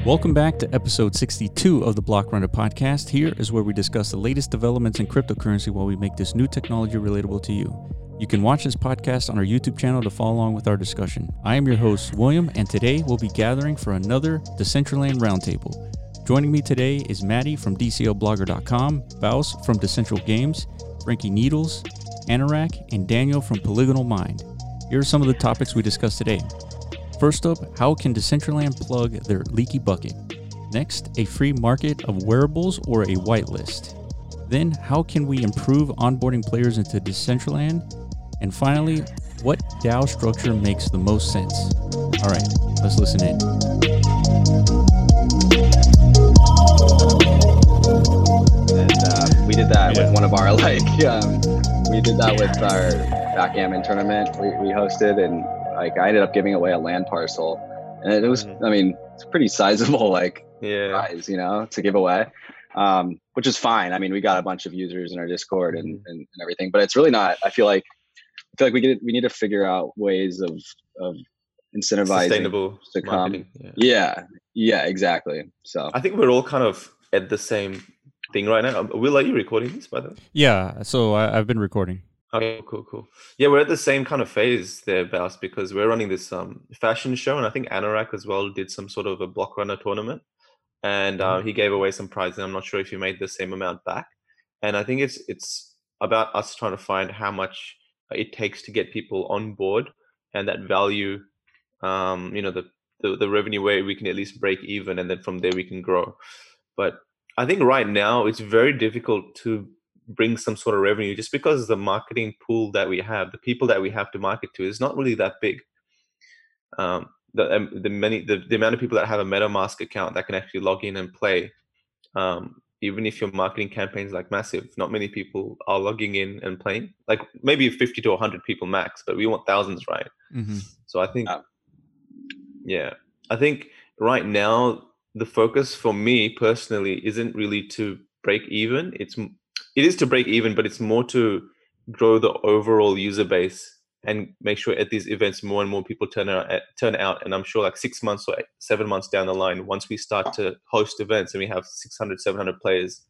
Welcome back to episode 62 of the Block Runner podcast. Here is where we discuss the latest developments in cryptocurrency while we make this new technology relatable to you. You can watch this podcast on our YouTube channel to follow along with our discussion. I am your host, William, and today we'll be gathering for another Decentraland Roundtable. Joining me today is Maddie from DCLblogger.com, Baus from Decentral Games, Frankie Needles, Anorak, and Daniel from Polygonal Mind. Here are some of the topics we discussed today. First up, how can Decentraland plug their leaky bucket? Next, a free market of wearables or a whitelist. Then, how can we improve onboarding players into Decentraland? And finally, what DAO structure makes the most sense? All right, let's listen in. and uh, we did that Yeah. with one of our like um, we did that with our backgammon tournament we, we hosted and like i ended up giving away a land parcel and it was Mhm. i mean it's pretty sizable like Yeah. prize you know to give away um, which is fine i mean we got a bunch of users in our discord and, Mhm. and, and everything but it's really not i feel like i feel like we get we need to figure out ways of of incentivizing Sustainable to come. marketing. Yeah. yeah yeah exactly so I think we're all kind of at the same thing right now. Will, are you recording this by the way? Yeah, so I, I've been recording. Okay, cool, cool. Yeah, we're at the same kind of phase there, Baus, because we're running this um fashion show, and I think Anorak as well did some sort of a block runner tournament, and uh, he gave away some prizes. I'm not sure if he made the same amount back, and I think it's it's about us trying to find how much it takes to get people on board and that value, um, you know, the the, the revenue where we can at least break even, and then from there we can grow. But I think right now it's very difficult to bring some sort of revenue just because the marketing pool that we have, the people that we have to market to, is not really that big. Um, the um, the many the, the amount of people that have a MetaMask account that can actually log in and play, um, even if your marketing campaign is like massive, not many people are logging in and playing. Like maybe fifty to hundred people max, but we want thousands, right? Mm-hmm. So I think, Yeah. yeah, I think right now the focus for me personally isn't really to break even. It's m- it is to break even, but it's more to grow the overall user base and make sure at these events more and more people turn out turn out. And I'm sure like six months or eight, seven months down the line, once we start to host events and we have 600, 700 players,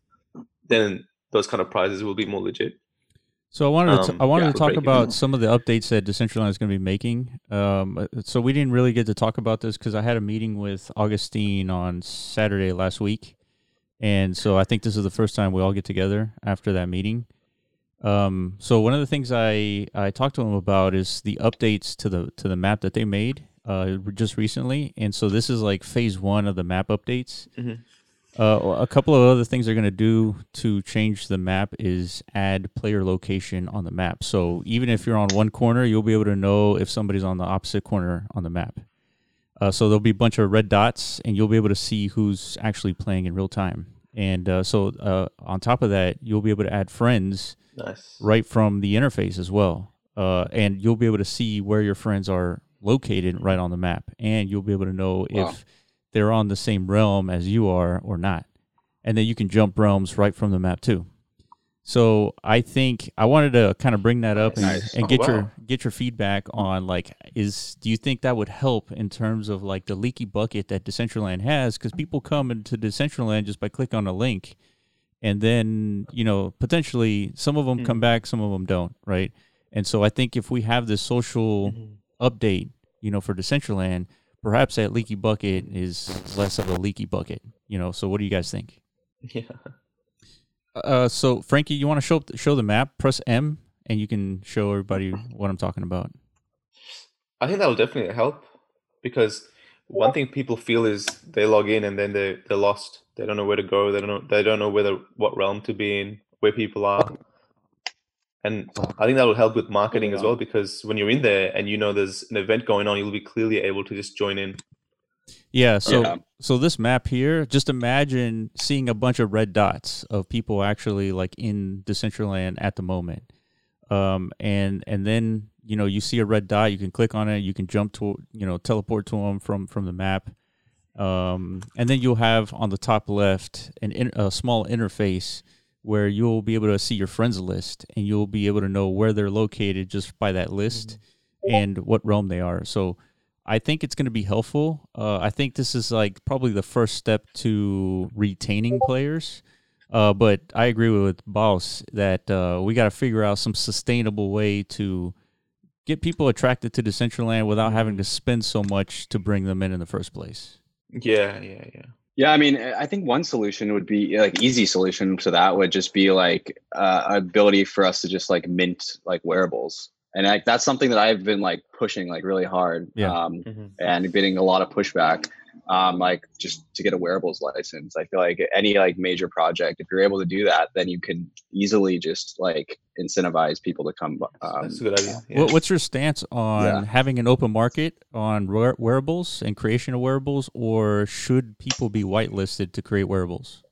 then those kind of prizes will be more legit. So I wanted to Um, I wanted yeah, to talk about some of the updates that Decentraland is going to be making. Um, so we didn't really get to talk about this because I had a meeting with Augustine on Saturday last week, and so I think this is the first time we all get together after that meeting. Um, so one of the things I I talked to him about is the updates to the to the map that they made uh, just recently, and so this is like phase one of the map updates. Mhm. Uh, a couple of other things they're going to do to change the map is add player location on the map. So even if you're on one corner, you'll be able to know if somebody's on the opposite corner on the map. Uh, so there'll be a bunch of red dots, and you'll be able to see who's actually playing in real time. And uh, so uh, on top of that, you'll be able to add friends Nice. right from the interface as well. Uh, and you'll be able to see where your friends are located right on the map, and you'll be able to know Wow. if they're on the same realm as you are or not. And then you can jump realms right from the map too. So I think I wanted to kind of bring that up and, Nice. and Oh, get wow. your get your feedback on like is do you think that would help in terms of like the leaky bucket that Decentraland has because people come into Decentraland just by clicking on a link and then you know potentially some of them come Mhm. back some of them don't right and so I think if we have this social Mhm. update you know for Decentraland perhaps that leaky bucket is less of a leaky bucket you know so what do you guys think Yeah. Uh, so Frankie, you want to show show the map? Press M, and you can show everybody what I'm talking about. I think that'll definitely help because one thing people feel is they log in and then they they're lost. They don't know where to go. They don't know they don't know whether what realm to be in, where people are. And I think that'll help with marketing as well because when you're in there and you know there's an event going on, you'll be clearly able to just join in. Yeah. So Yeah. so this map here, just imagine seeing a bunch of red dots of people actually like in Decentraland at the moment. Um, and and then you know you see a red dot, you can click on it, you can jump to you know teleport to them from from the map. Um, and then you'll have on the top left an in, a small interface where you'll be able to see your friends list and you'll be able to know where they're located just by that list and what realm they are. So I think it's going to be helpful. Uh, I think this is like probably the first step to retaining players. Uh, but I agree with Baus that uh, we got to figure out some sustainable way to get people attracted to Decentraland without having to spend so much to bring them in in the first place. Yeah, yeah, yeah. Yeah, I mean, I think one solution would be like easy solution to that would just be like uh, ability for us to just like mint like wearables, and like that's something that I've been like pushing like really hard, Yeah. um, Mhm. and getting a lot of pushback, um, like just to get a wearables license. I feel like any like major project, if you're able to do that, then you can easily just like incentivize people to come. Um, That's a good idea. Yeah. What, what's your stance on Yeah. having an open market on wearables and creation of wearables, or should people be whitelisted to create wearables?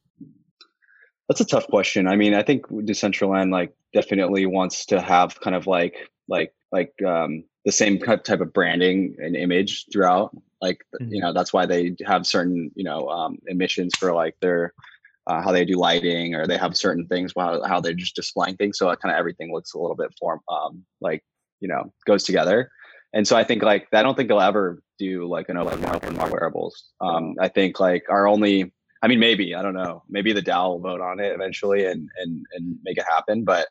That's a tough question. I mean, I think Decentraland like definitely wants to have kind of like like like um, the same type of branding and image throughout. Like you know, that's why they have certain you know um, emissions for like their uh, how they do lighting or they have certain things how how they're just displaying things. So kind of everything looks a little bit form um, like you know goes together. And so I think like I don't think they'll ever do like an open market wearables. Um, I think like our only I mean, maybe I don't know. Maybe the DAO will vote on it eventually and and and make it happen. But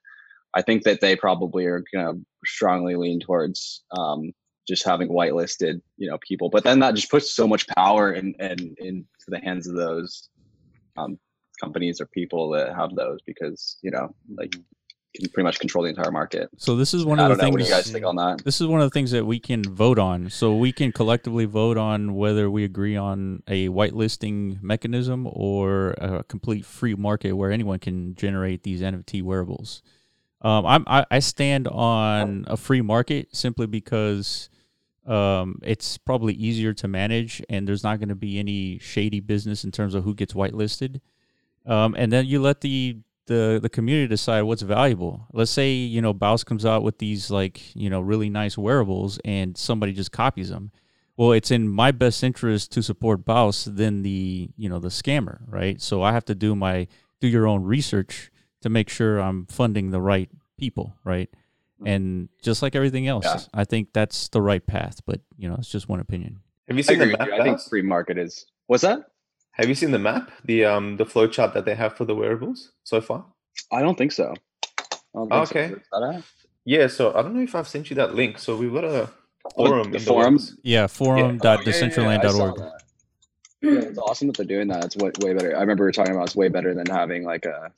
I think that they probably are going to strongly lean towards um, just having whitelisted, you know, people. But then that just puts so much power in in into the hands of those um, companies or people that have those because you know, like, can pretty much control the entire market. So this is one I of don't the know. What do you guys think on that? This is one of the things that we can vote on. So we can collectively vote on whether we agree on a whitelisting mechanism or a complete free market where anyone can generate these NFT wearables. Um, I'm, I, I stand on a free market simply because um, it's probably easier to manage and there's not going to be any shady business in terms of who gets whitelisted. Um, and then you let the the the community decide what's valuable. Let's say you know Baus comes out with these like you know really nice wearables, and somebody just copies them. Well, it's in my best interest to support Baus than the you know the scammer, right? So I have to do my do your own research to make sure I'm funding the right people, right? And just like everything else, Yeah. I think that's the right path. But you know, it's just one opinion. Have you seen agree the map? I think free market is. What's that? Have you seen the map? The um the flow chart that they have for the wearables so far? I don't think so. Don't think. Okay. Is that it? Yeah, so I don't know if I've sent you that link. So we've got a Oh, forum. the in forums? works. Yeah, Oh, yeah, forum.decentraland.org. yeah, yeah, I. Yeah, it's awesome that they're doing that. It's way, way better. I remember we were talking about it's way better than having like a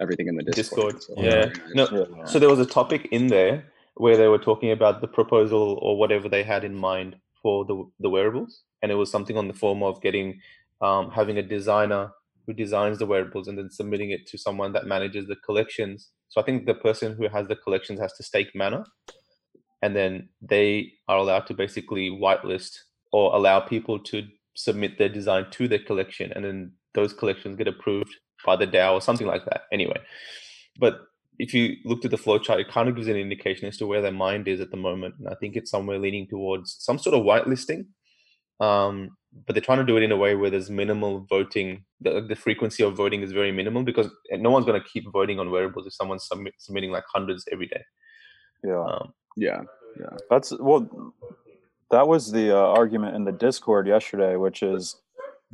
everything in the Discord. Discord. So, Yeah. No, Yeah. So there was a topic in there where they were talking about the proposal or whatever they had in mind for the the wearables, and it was something on the form of getting um, having a designer who designs the wearables and then submitting it to someone that manages the collections. So I think the person who has the collections has to stake mana, and then they are allowed to basically whitelist or allow people to submit their design to their collection, and then those collections get approved by the DAO or something like that. Anyway, but if you looked at the flowchart, it kind of gives an indication as to where their mind is at the moment. And I think it's somewhere leaning towards some sort of whitelisting. Um, but they're trying to do it in a way where there's minimal voting. The, the frequency of voting is very minimal because no one's going to keep voting on wearables if someone's submit, submitting like hundreds every day. yeah. Um, Yeah. That's well. That was the uh, argument in the Discord yesterday, which is,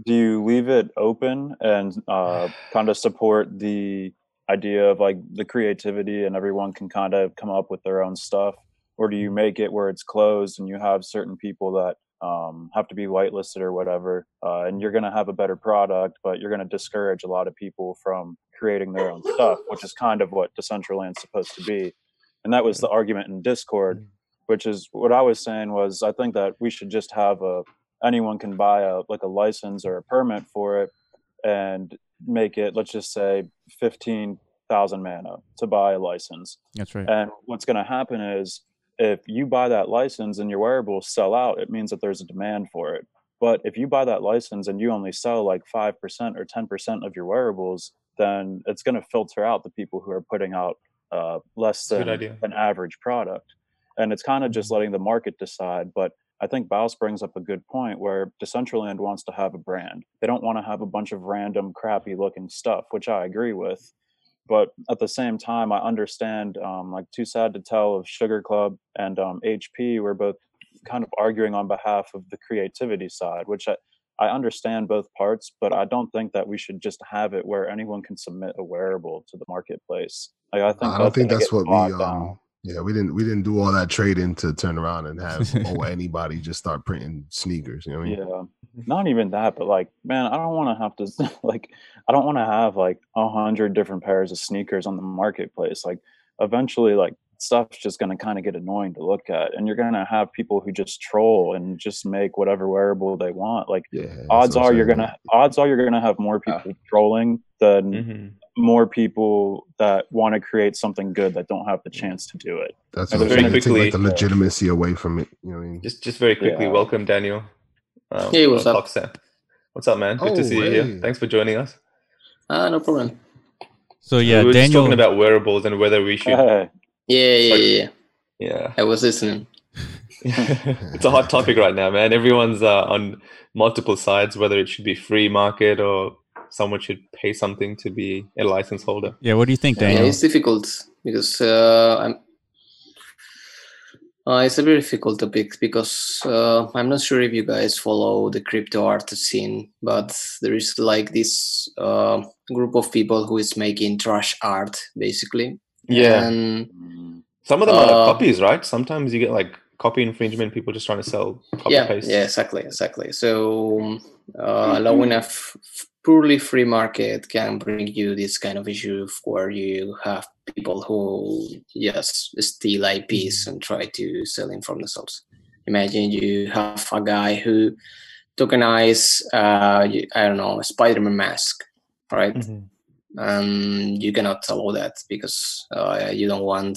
do you leave it open and uh, kind of support the idea of like the creativity and everyone can kind of come up with their own stuff, or do you make it where it's closed and you have certain people that um, have to be whitelisted or whatever, uh, and you're going to have a better product, but you're going to discourage a lot of people from creating their own stuff, which is kind of what Decentraland's supposed to be. And that was the argument in Discord which is what I was saying was I think that we should just have a anyone can buy a like a license or a permit for it and make it let's just say 15,000 mana to buy a license. That's right. And what's going to happen is if you buy that license and your wearables sell out, it means that there's a demand for it. But if you buy that license and you only sell like 5% or 10% of your wearables, then it's going to filter out the people who are putting out uh, less than an average product. And it's kind of just letting the market decide. But I think Baus brings up a good point where Decentraland wants to have a brand. They don't want to have a bunch of random, crappy looking stuff, which I agree with. But at the same time, I understand, um, like Too Sad to Tell of Sugar Club and um, HP were both kind of arguing on behalf of the creativity side, which I, I understand both parts, but I don't think that we should just have it where anyone can submit a wearable to the marketplace. Like, I think I don't think that's what we um. Yeah we didn't we didn't do all that trading to turn around and have oh anybody just start printing sneakers. You know what I mean? Yeah, not even that, but like, man, I don't want to have to like, I don't want to have like a hundred different pairs of sneakers on the marketplace. Like, eventually, like stuff's just going to kind of get annoying to look at, and you're going to have people who just troll and just make whatever wearable they want. Like, Yeah. odds are you're gonna odds are you're gonna have more Yeah. people trolling than Mhm. More people that want to create something good that don't have the chance to do it. That's And what I'm very saying. Take like the quickly- legitimacy away from it. You know what I mean? Just just very quickly, Yeah. welcome Daniel. Um, Hey, what's on up? Foxen. What's up, man? Good Oh, to see you here. Thanks for joining us. Ah, no problem. So yeah, we were just Daniel. talking about wearables and whether we should. Hey, Yeah, yeah, yeah, yeah. Yeah, I was listening. it's a hot topic right now, man. Everyone's uh, on multiple sides, whether it should be free market or someone should pay something to be a license holder. yeah, what do you think, Yeah, it's difficult because uh, I'm. Uh, it's a very difficult topic because uh, I'm not sure if you guys follow the crypto art scene, but there is like this uh, group of people who is making trash art, basically. Yeah, And some of them are Uh, copies, right? Sometimes you get like copy infringement, people just trying to sell copy yeah, paste. yeah, exactly, exactly. So um, uh, allowing a f- f- purely free market can bring you this kind of issue where you have people who just steal IPs and try to sell them from themselves. Imagine you have a guy who tokenize, uh, I don't know, a Spider-Man mask, right? Mhm. and you cannot allow that because uh, you don't want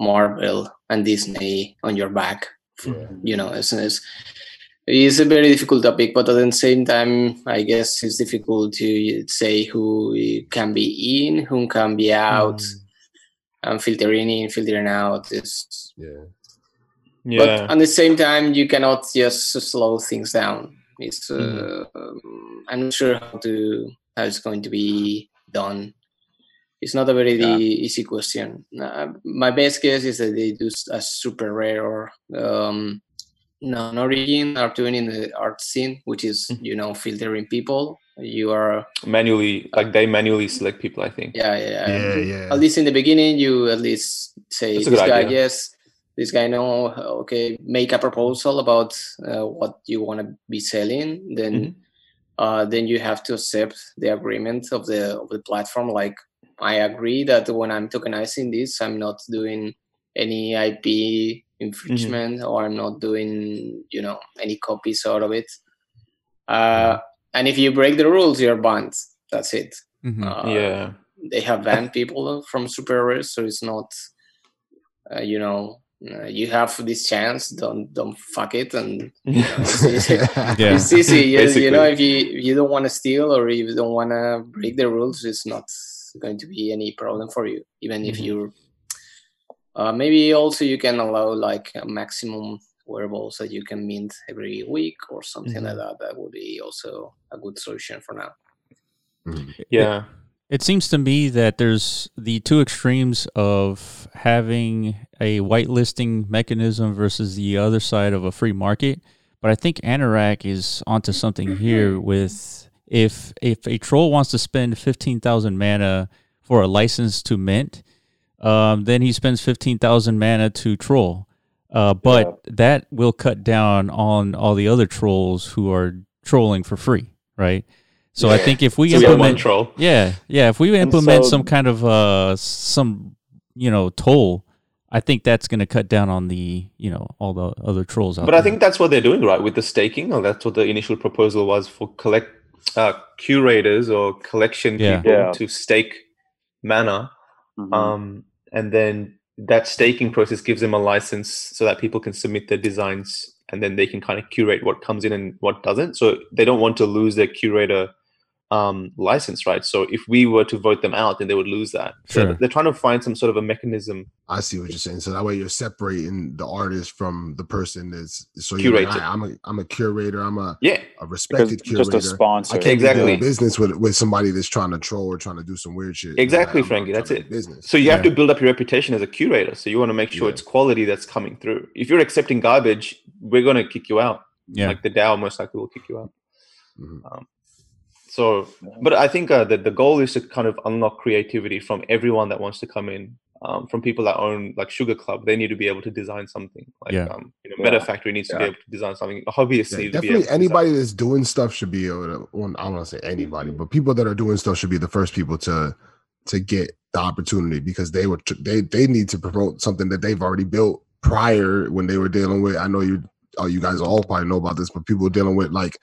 Marvel and Disney on your back. Yeah. You know, it's, it's, it's a very difficult topic, but at the same time, I guess it's difficult to say who can be in, who can be out, Mm. and filtering in, filtering out. Is Yeah. Yeah, but at the same time, you cannot just slow things down. It's uh, um, I'm not sure how to how it's going to be done. It's not a very Yeah. easy question. Uh, my best guess is that they do a super rare or um, KnownOrigin are doing in the art scene, which is Mhm. you know filtering people. You are manually, like they manually select people. I think. yeah yeah, Yeah, yeah. at least in the beginning you at least say That's this guy idea. yes this guy no okay make a proposal about uh, what you want to be selling then Mhm. uh, then you have to accept the agreement of the of the platform like i agree that when i'm tokenizing this i'm not doing any ip infringement or i'm not doing you know any copies out of it uh, and if you break the rules you're banned that's it Mhm. uh, yeah. they have banned people from SuperRares so it's not uh, you know uh, you have this chance don't don't fuck it and you know, it's, easy. Yeah. it's easy you, you know if you if you don't want to steal or if you don't want to break the rules it's not going to be any problem for you even if Mhm. you're uh, maybe also you can allow like a maximum wearables that you can mint every week or something like that that would be also a good solution for now Mhm. Yeah. It seems to me that there's the two extremes of having a whitelisting mechanism versus the other side of a free market. But I think Anorak is onto something here with if if a troll wants to spend fifteen thousand mana for a license to mint, um, then he spends fifteen thousand mana to troll. Uh, but that will cut down on all the other trolls who are trolling for free, right? So I think if we So we implement troll. yeah, yeah. If we implement so- some kind of uh some you know toll, I think that's going to cut down on the you know all the other trolls out But there. I think that's what they're doing, right? With the staking, or that's what the initial proposal was for collect uh, curators or collection Yeah. people Yeah. to stake mana, Mhm. um, and then that staking process gives them a license so that people can submit their designs, and then they can kind of curate what comes in and what doesn't. So they don't want to lose their curator um, license, right? So if we were to vote them out, then they would lose that. So Sure. they're trying to find some sort of a mechanism. I see what you're saying. So that way you're separating the artist from the person that's so you're Curator. I'm a I'm a curator. I'm a, Yeah, a Because respected just curator. a sponsor. I can't Exactly. exactly. business with with somebody that's trying to troll or trying to do some weird shit. Exactly, I'm- I'm Frankie, that's it. Business. So you have to build up your reputation as a curator. So you want to make sure Yeah. it's quality that's coming through. If you're accepting garbage, we're going to kick you out. Yeah. Like the DAO most likely will kick you out. Mhm. So, but I think uh, that the goal is to kind of unlock creativity from everyone that wants to come in. Um, from people that own like Sugar Club, they need to be able to design something. Like, Yeah. um, you know, Yeah. Meta Factory needs to be able to design something. Hobbyists Yeah, need to be able definitely to design- anybody that's doing stuff should be able to well, I don't want to say anybody, but people that are doing stuff should be the first people to to get the opportunity because they were they they need to promote something that they've already built prior when they were dealing with I know you oh you guys all probably know about this, but people dealing with like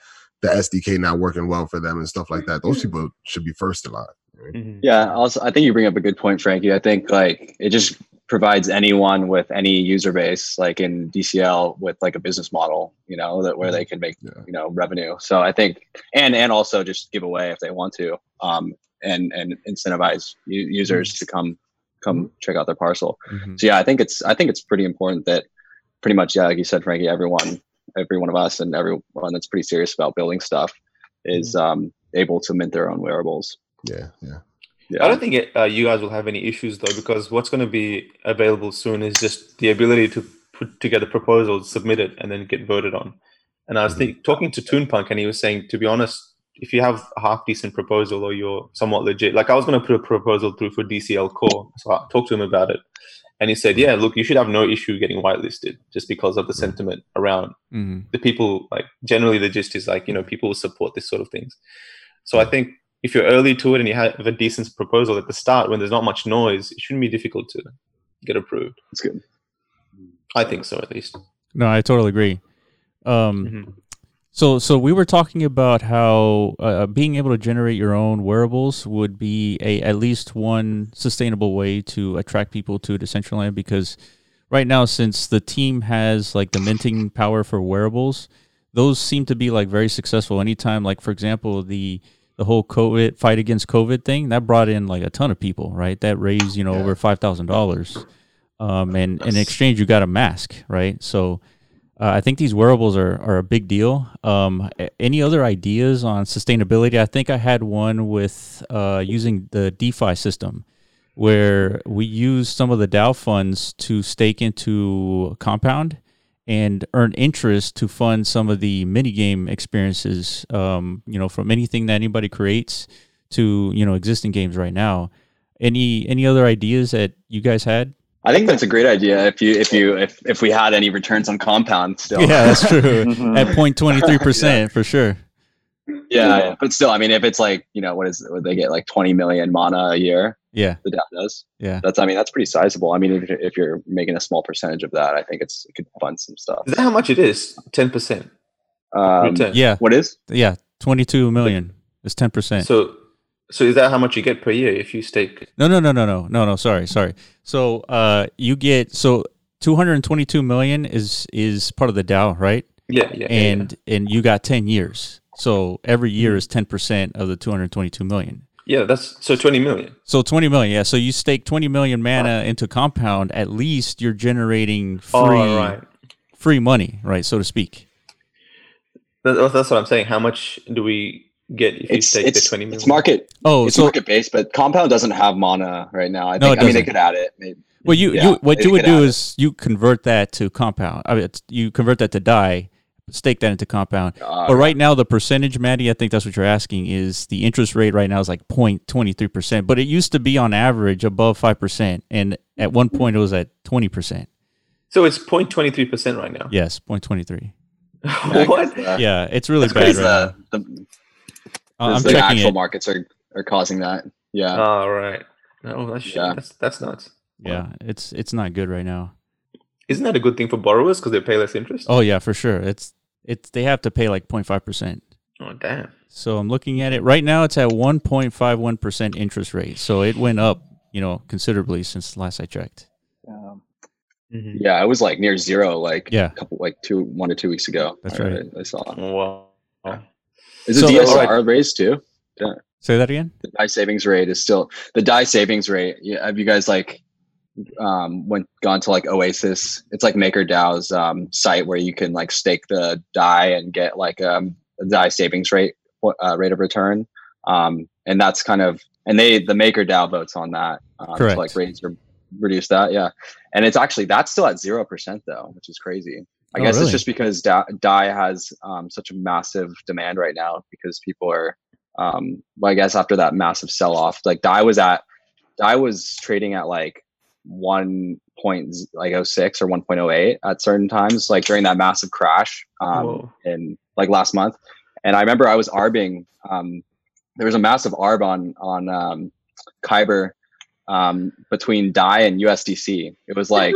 the SDK not working well for them and stuff like that. Those people should be first in line. right? Mhm. Yeah, also I think you bring up a good point, Frankie. I think like it just provides anyone with any user base, like in DCL, with like a business model, you know, that where they can make Yeah. you know revenue. So I think, and and also just give away if they want to, um, and and incentivize u- users to come come check out their parcel. Mhm. So yeah, I think it's I think it's pretty important that pretty much yeah, like you said, Frankie, everyone, every one of us, and everyone that's pretty serious about building stuff is um, able to mint their own wearables. Yeah, yeah. Yeah. I don't think it, uh, you guys will have any issues though, because what's going to be available soon is just the ability to put together proposals, submit it, and then get voted on. And I was Mhm. think, talking to Toonpunk, and he was saying, to be honest, if you have a half decent proposal or you're somewhat legit, like I was going to put a proposal through for DCL Core, so I talked to him about it, and he said, yeah, look, you should have no issue getting whitelisted just because of the sentiment around Mhm. the people like generally the gist is like you know people will support this sort of things so i think if you're early to it and you have a decent proposal at the start when there's not much noise it shouldn't be difficult to get approved That's good. i think so at least No, I totally agree. Um, Mhm. So, so we were talking about how uh, being able to generate your own wearables would be a at least one sustainable way to attract people to Decentraland because right now, since the team has like the minting power for wearables, those seem to be like very successful. Anytime, like for example, the the whole COVID fight against COVID thing that brought in like a ton of people, right? That raised you know Yeah. over five thousand dollars, um, and in exchange you got a mask, right? So. Uh, I think these wearables are, are a big deal. Um, any other ideas on sustainability? I think I had one with uh, using the DeFi system, where we use some of the DAO funds to stake into Compound and earn interest to fund some of the mini game experiences. Um, you know, from anything that anybody creates to you know existing games right now. Any any other ideas that you guys had? I think that's a great idea. If you if you if if we had any returns on compound still. Yeah, that's true. Mhm. At 0.23 percent for sure. yeah, yeah. But still, I mean, if it's like you know what is what they get like twenty million mana a year, Yeah, the DAO does. yeah. That's I mean that's pretty sizable. I mean, if if you're making a small percentage of that, I think it's it could fund some stuff. is that how much it is 10% Um, Yeah, what is? yeah. 22 million is 10 percent. so so is that how much you get per year if you stake No, no, no, no, no, no, no. Sorry, sorry. So, uh, you get so 222 million is is part of the DAO, right? yeah yeah, yeah, And and you got 10 years. So every year is 10 percent of the 222 million. yeah that's so 20 million So 20 million, yeah. So you stake 20 million mana into compound. At least you're generating free oh right free money, right, so to speak. That's what i'm saying how much do we get if you It's stake the it's 20 million it's market Oh, it's so market based, but compound doesn't have mana right now. I No, think it I mean they could add it. Maybe. Well, you, Yeah, you what you would do is it. is you convert that to compound. I mean, it's, you convert that to Dai, stake that into compound. Uh, but right now, the percentage, Maddie, I think that's what you're asking, is the interest rate right now is like 0.23 percent. But it used to be on average above five percent, and at one point it was at 20 percent. so it's 0.23% right now Yes, 0.23. what Uh, Yeah, it's really that's bad crazy. right The, now. the, Uh, I'm the checking actual it. markets are, are causing that. Yeah. All right. Oh, that's shit. Yeah. That's that's nuts. Yeah, it's it's not good right now. Isn't that a good thing for borrowers because they pay less interest? Oh yeah, for sure. It's it's they have to pay like 0.5 percent. Oh, damn. So I'm looking at it right now. It's at 1.51 percent interest rate. So it went up, you know, considerably since last I checked. Um, Mm-hmm. Yeah, it was like near zero, like Yeah. a couple, like two, one to two weeks ago. That's I- right. I, saw. It. Wow. Is So- the DSR Alright. raised too? Yeah. Say that again. The Dai savings rate is still the Dai savings rate. Yeah, have you guys like um went gone to like Oasis? It's like MakerDAO's um site where you can like stake the Dai and get like um a Dai savings rate uh, rate of return. Um and that's kind of and they the MakerDAO votes on that um, Correct. to like raise or reduce that. Yeah, and it's actually that's still at zero percent though, which is crazy. I Oh, guess really? it's just because da- Dai has um, such a massive demand right now because people are. Um, well, I guess after that massive sell off, like Dai was at, Dai was trading at like one point like 06 or 1.08 at certain times, like during that massive crash um, in like last month. And I remember I was arbing. Um, there was a massive arb on on um, Kyber um, between Dai and USDC. It was like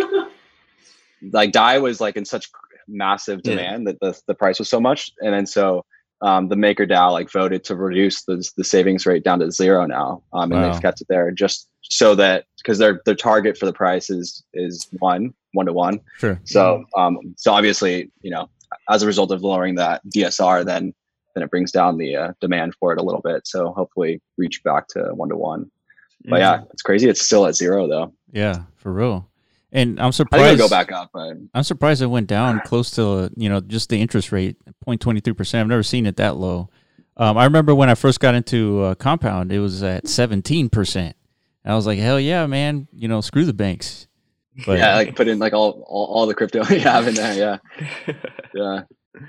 like Dai was like in such massive Yeah. demand that the, the price was so much, and then so um, the MakerDAO like voted to reduce the the savings rate down to zero now, um, and Wow. they've kept it there just so that because their their target for the price is is one one to one. Sure. So um, so obviously you know as a result of lowering that DSR, then then it brings down the uh, demand for it a little bit. So hopefully reach back to one to one. But yeah, it's crazy. It's still at zero though. Yeah, for real. And I'm surprised. think go back up, but I'm surprised it went down close to uh, you know just the interest rate 0.23 percent. I've never seen it that low. Um, I remember when I first got into uh, Compound, it was at 17 percent. I was like, hell yeah, man! You know, screw the banks. But yeah, like put in like all all, all the crypto you have in there. Yeah, yeah.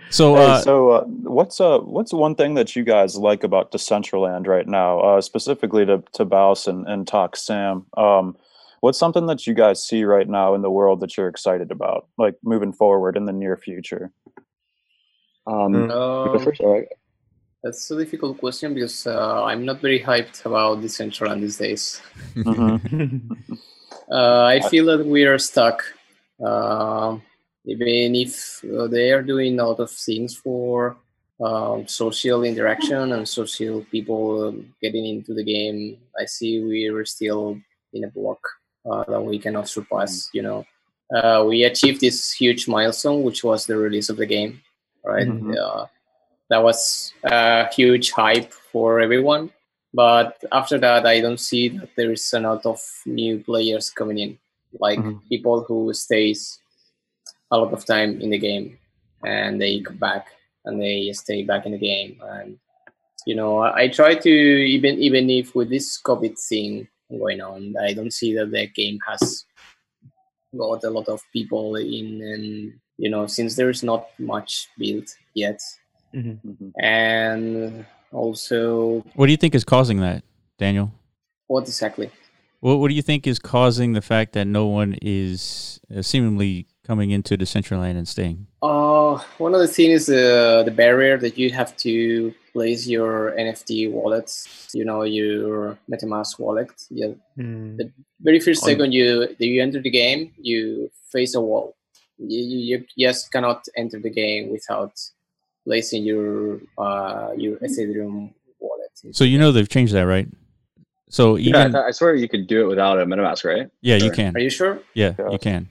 so Hey, uh, so uh, what's uh what's one thing that you guys like about Decentraland right now, uh, specifically to to Baus and, and Talk Sam? Um, what's something that you guys see right now in the world that you're excited about, like moving forward in the near future? Um, Mm. you go Um, first, all right. that's a difficult question because uh, I'm not very hyped about Decentraland these days. Mhm. Uh, I feel that we are stuck. Uh, even if uh, they are doing a lot of things for um, social interaction and social people um, getting into the game, I see we're still in a block uh, that we cannot surpass. You know, uh, we achieved this huge milestone, which was the release of the game. Right, Mhm. uh, that was a huge hype for everyone. But after that, I don't see that there is a lot of new players coming in, like Mhm. people who stays a lot of time in the game and they come back and they stay back in the game. And you know, I, I try to even even if with this COVID thing going on, I don't see that the game has got a lot of people in, and you know, since there's not much built yet, Mhm. and also what do you think is causing that, Daniel? what exactly? What What do you think is causing the fact that no one is uh, seemingly coming into Decentraland and staying? Uh, one of the things is uh, the barrier that you have to place your NFT wallets, you know, your MetaMask wallet. Yeah, Mm. very first On- second you you enter the game, you face a wall. You, you, you just cannot enter the game without placing your uh, your Ethereum wallet. So you know they've changed that, right? So Yeah, I, even I swear you could do it without a MetaMask, right? yeah, you can. Are you sure? Yeah, Yeah. you can.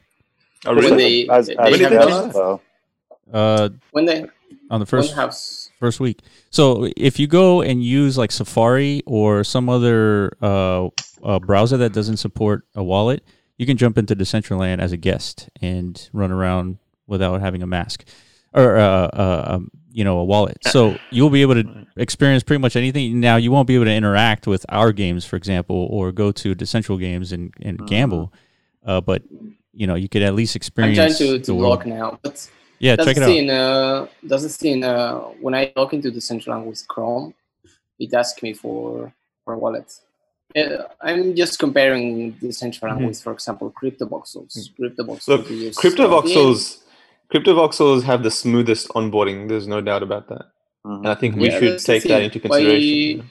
Oh, When really? they- as, they as have you done guys. Uh, When they on the when first have first week. So if you go and use like Safari or some other uh, uh, browser that doesn't support a wallet, you can jump into Decentraland as a guest and run around without having a mask or uh, uh, um, you know a wallet. So you'll be able to experience pretty much anything. Now you won't be able to interact with our games, for example, or go to Decentral Games and, and gamble. Uh, but you know you could at least experience. I'm trying to, the to world. log now, but Yeah, check it the out. thing, uh, that's the thing. Uh, when I log into Decentraland with Chrome, it asks me for for a wallet. Uh, I'm just comparing Decentraland Mhm. with, for example, CryptoVoxels. CryptoVoxels. Look, you just CryptoVoxels, CryptoVoxels have the smoothest onboarding. There's no doubt about that. Mhm. And I think we Yeah, should take that thing. into Why- consideration.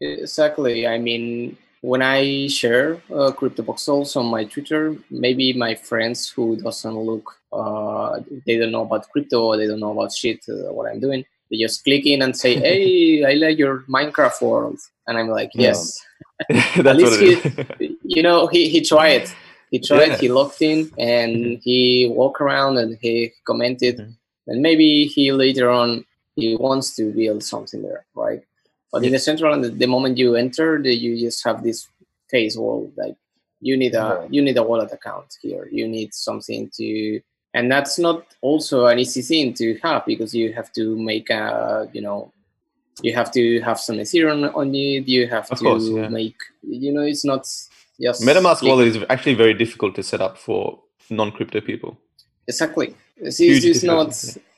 Exactly. I mean, when I share uh, CryptoVoxels on my Twitter, maybe my friends who doesn't look, uh, they don't know about crypto, or they don't know about shit, uh, what I'm doing. They just click in and say, "Hey, I like your Minecraft world," and I'm like, Yeah. "Yes." That's least what it is. you know, he, he tried. He tried. Yeah. He logged in and he walked around and he commented. Mhm. And maybe he later on he wants to build something there, right? But in the central, and the, moment you enter, the, you just have this phase wall like you need a you need a wallet account here. You need something to, and that's not also an easy thing to have because you have to make a you know you have to have some Ethereum on it. You have Of to course, yeah. make you know it's not just MetaMask wallet is actually very difficult to set up for non-crypto people. Exactly. It's, it's not.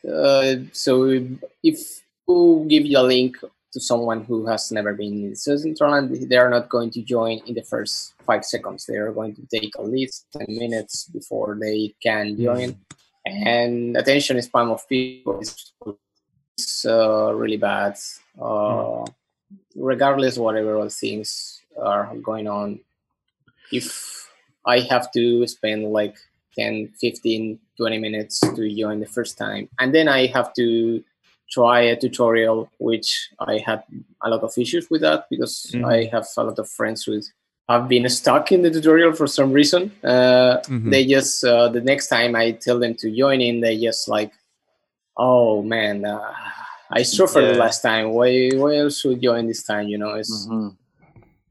Uh, so if you give you a link to someone who has never been in the Switzerland, they are not going to join in the first five seconds. They are going to take at least ten minutes before they can join. And attention spam of people is, uh, really bad. Uh, Regardless, whatever other things are going on, if I have to spend like 10, 15, 20 minutes to join the first time. And then I have to try a tutorial, which I had a lot of issues with that because Mhm. I have a lot of friends who have been stuck in the tutorial for some reason. Uh, Mhm. They just, uh, the next time I tell them to join in, they just like, oh man, uh, I suffered the Yeah. last time. Why, why else should join this time? You know, it's, Mhm.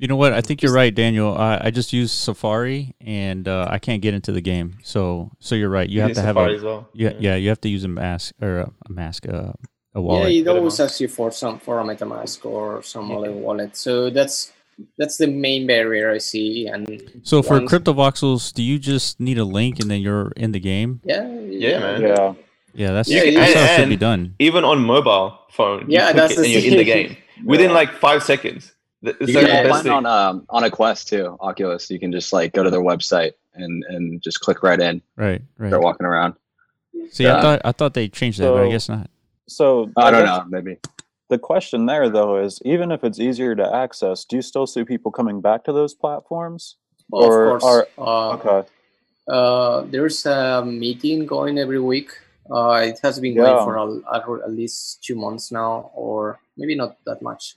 You know what? I think you're right, Daniel. I, I just use Safari and uh, I can't get into the game. So so you're right. You have Use to have Safari a as well. yeah yeah. You have to use a mask or a, a mask uh, a yeah, it always MetaMask. asks you for some for a MetaMask or some other wallet. So that's that's the main barrier I see. And so for once- crypto voxels, do you just need a link and then you're in the game? yeah, Yeah, man. Yeah. Yeah, that's, Yeah, that's how it should be done. Even on mobile phone, you Yeah, click that's it the and you're in the game within Yeah. like five seconds. Th- It's You like can the find thing. on um, on a Quest too, Oculus. You can just like go to their website and and just click right in, Right, right. start walking around. See, I thought I thought they changed that, but I guess not. So I don't know, maybe. The question there, though, is even if it's easier to access, do you still see people coming back to those platforms? Well, Or of course. uh, Okay. uh, there's a meeting going every week. Uh, it has been Yeah. going for a, a- at least two months now, or maybe not that much.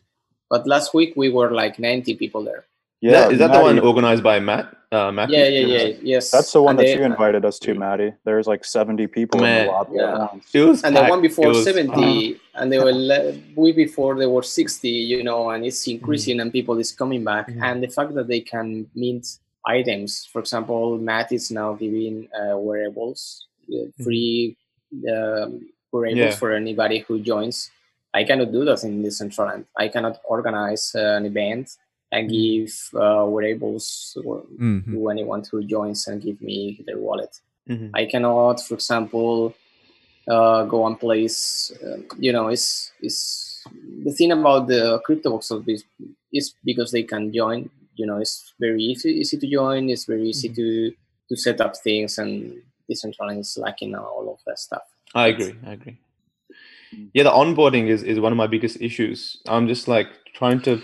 But last week we were like 90 people there. Yeah. is that the one organized by Matt? Uh, Matthew? Yeah, yeah, yeah, yes. That's the one And that they- you invited us to, Maddie. There's like 70 people in Man. the lobby Yeah. It was and the one before was- 70 and they were le- week before they were 60 you know and it's Mm-hmm. increasing and people is coming back Mhm. and the fact that they can mint items for example matt is now giving uh, wearables uh, free um, wearables Yeah. for anybody who joins i cannot do that in decentraland i cannot organize uh, an event and give uh, wearables Mhm. to anyone who joins and give me their wallet Mhm. I cannot, for example, uh, go and place. Uh, you know, it's it's the thing about the crypto voxels is, is because they can join. You know, it's very easy easy to join. It's very easy to to set up things, and Decentraland is lacking all of that stuff. I agree. I agree. Yeah, the onboarding is, is one of my biggest issues. I'm just like trying to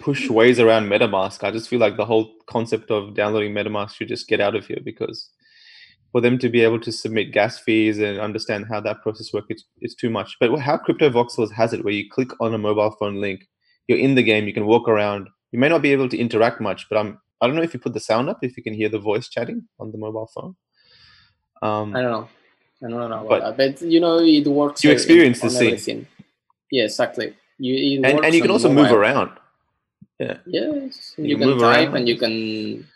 push ways around MetaMask. I just feel like the whole concept of downloading MetaMask should just get out of here because for them to be able to submit gas fees and understand how that process works, it's, it's too much. But how Crypto Voxels has it, where you click on a mobile phone link, you're in the game, you can walk around. You may not be able to interact much, but I'm I don't know if you put the sound up, if you can hear the voice chatting on the mobile phone. Um, I don't know. I don't know But- that, but you know, it works. You experience on the scene. everything. Yeah, exactly. You and, and you can also move mobile. Around. Yes, You you, can can move type around. and you can,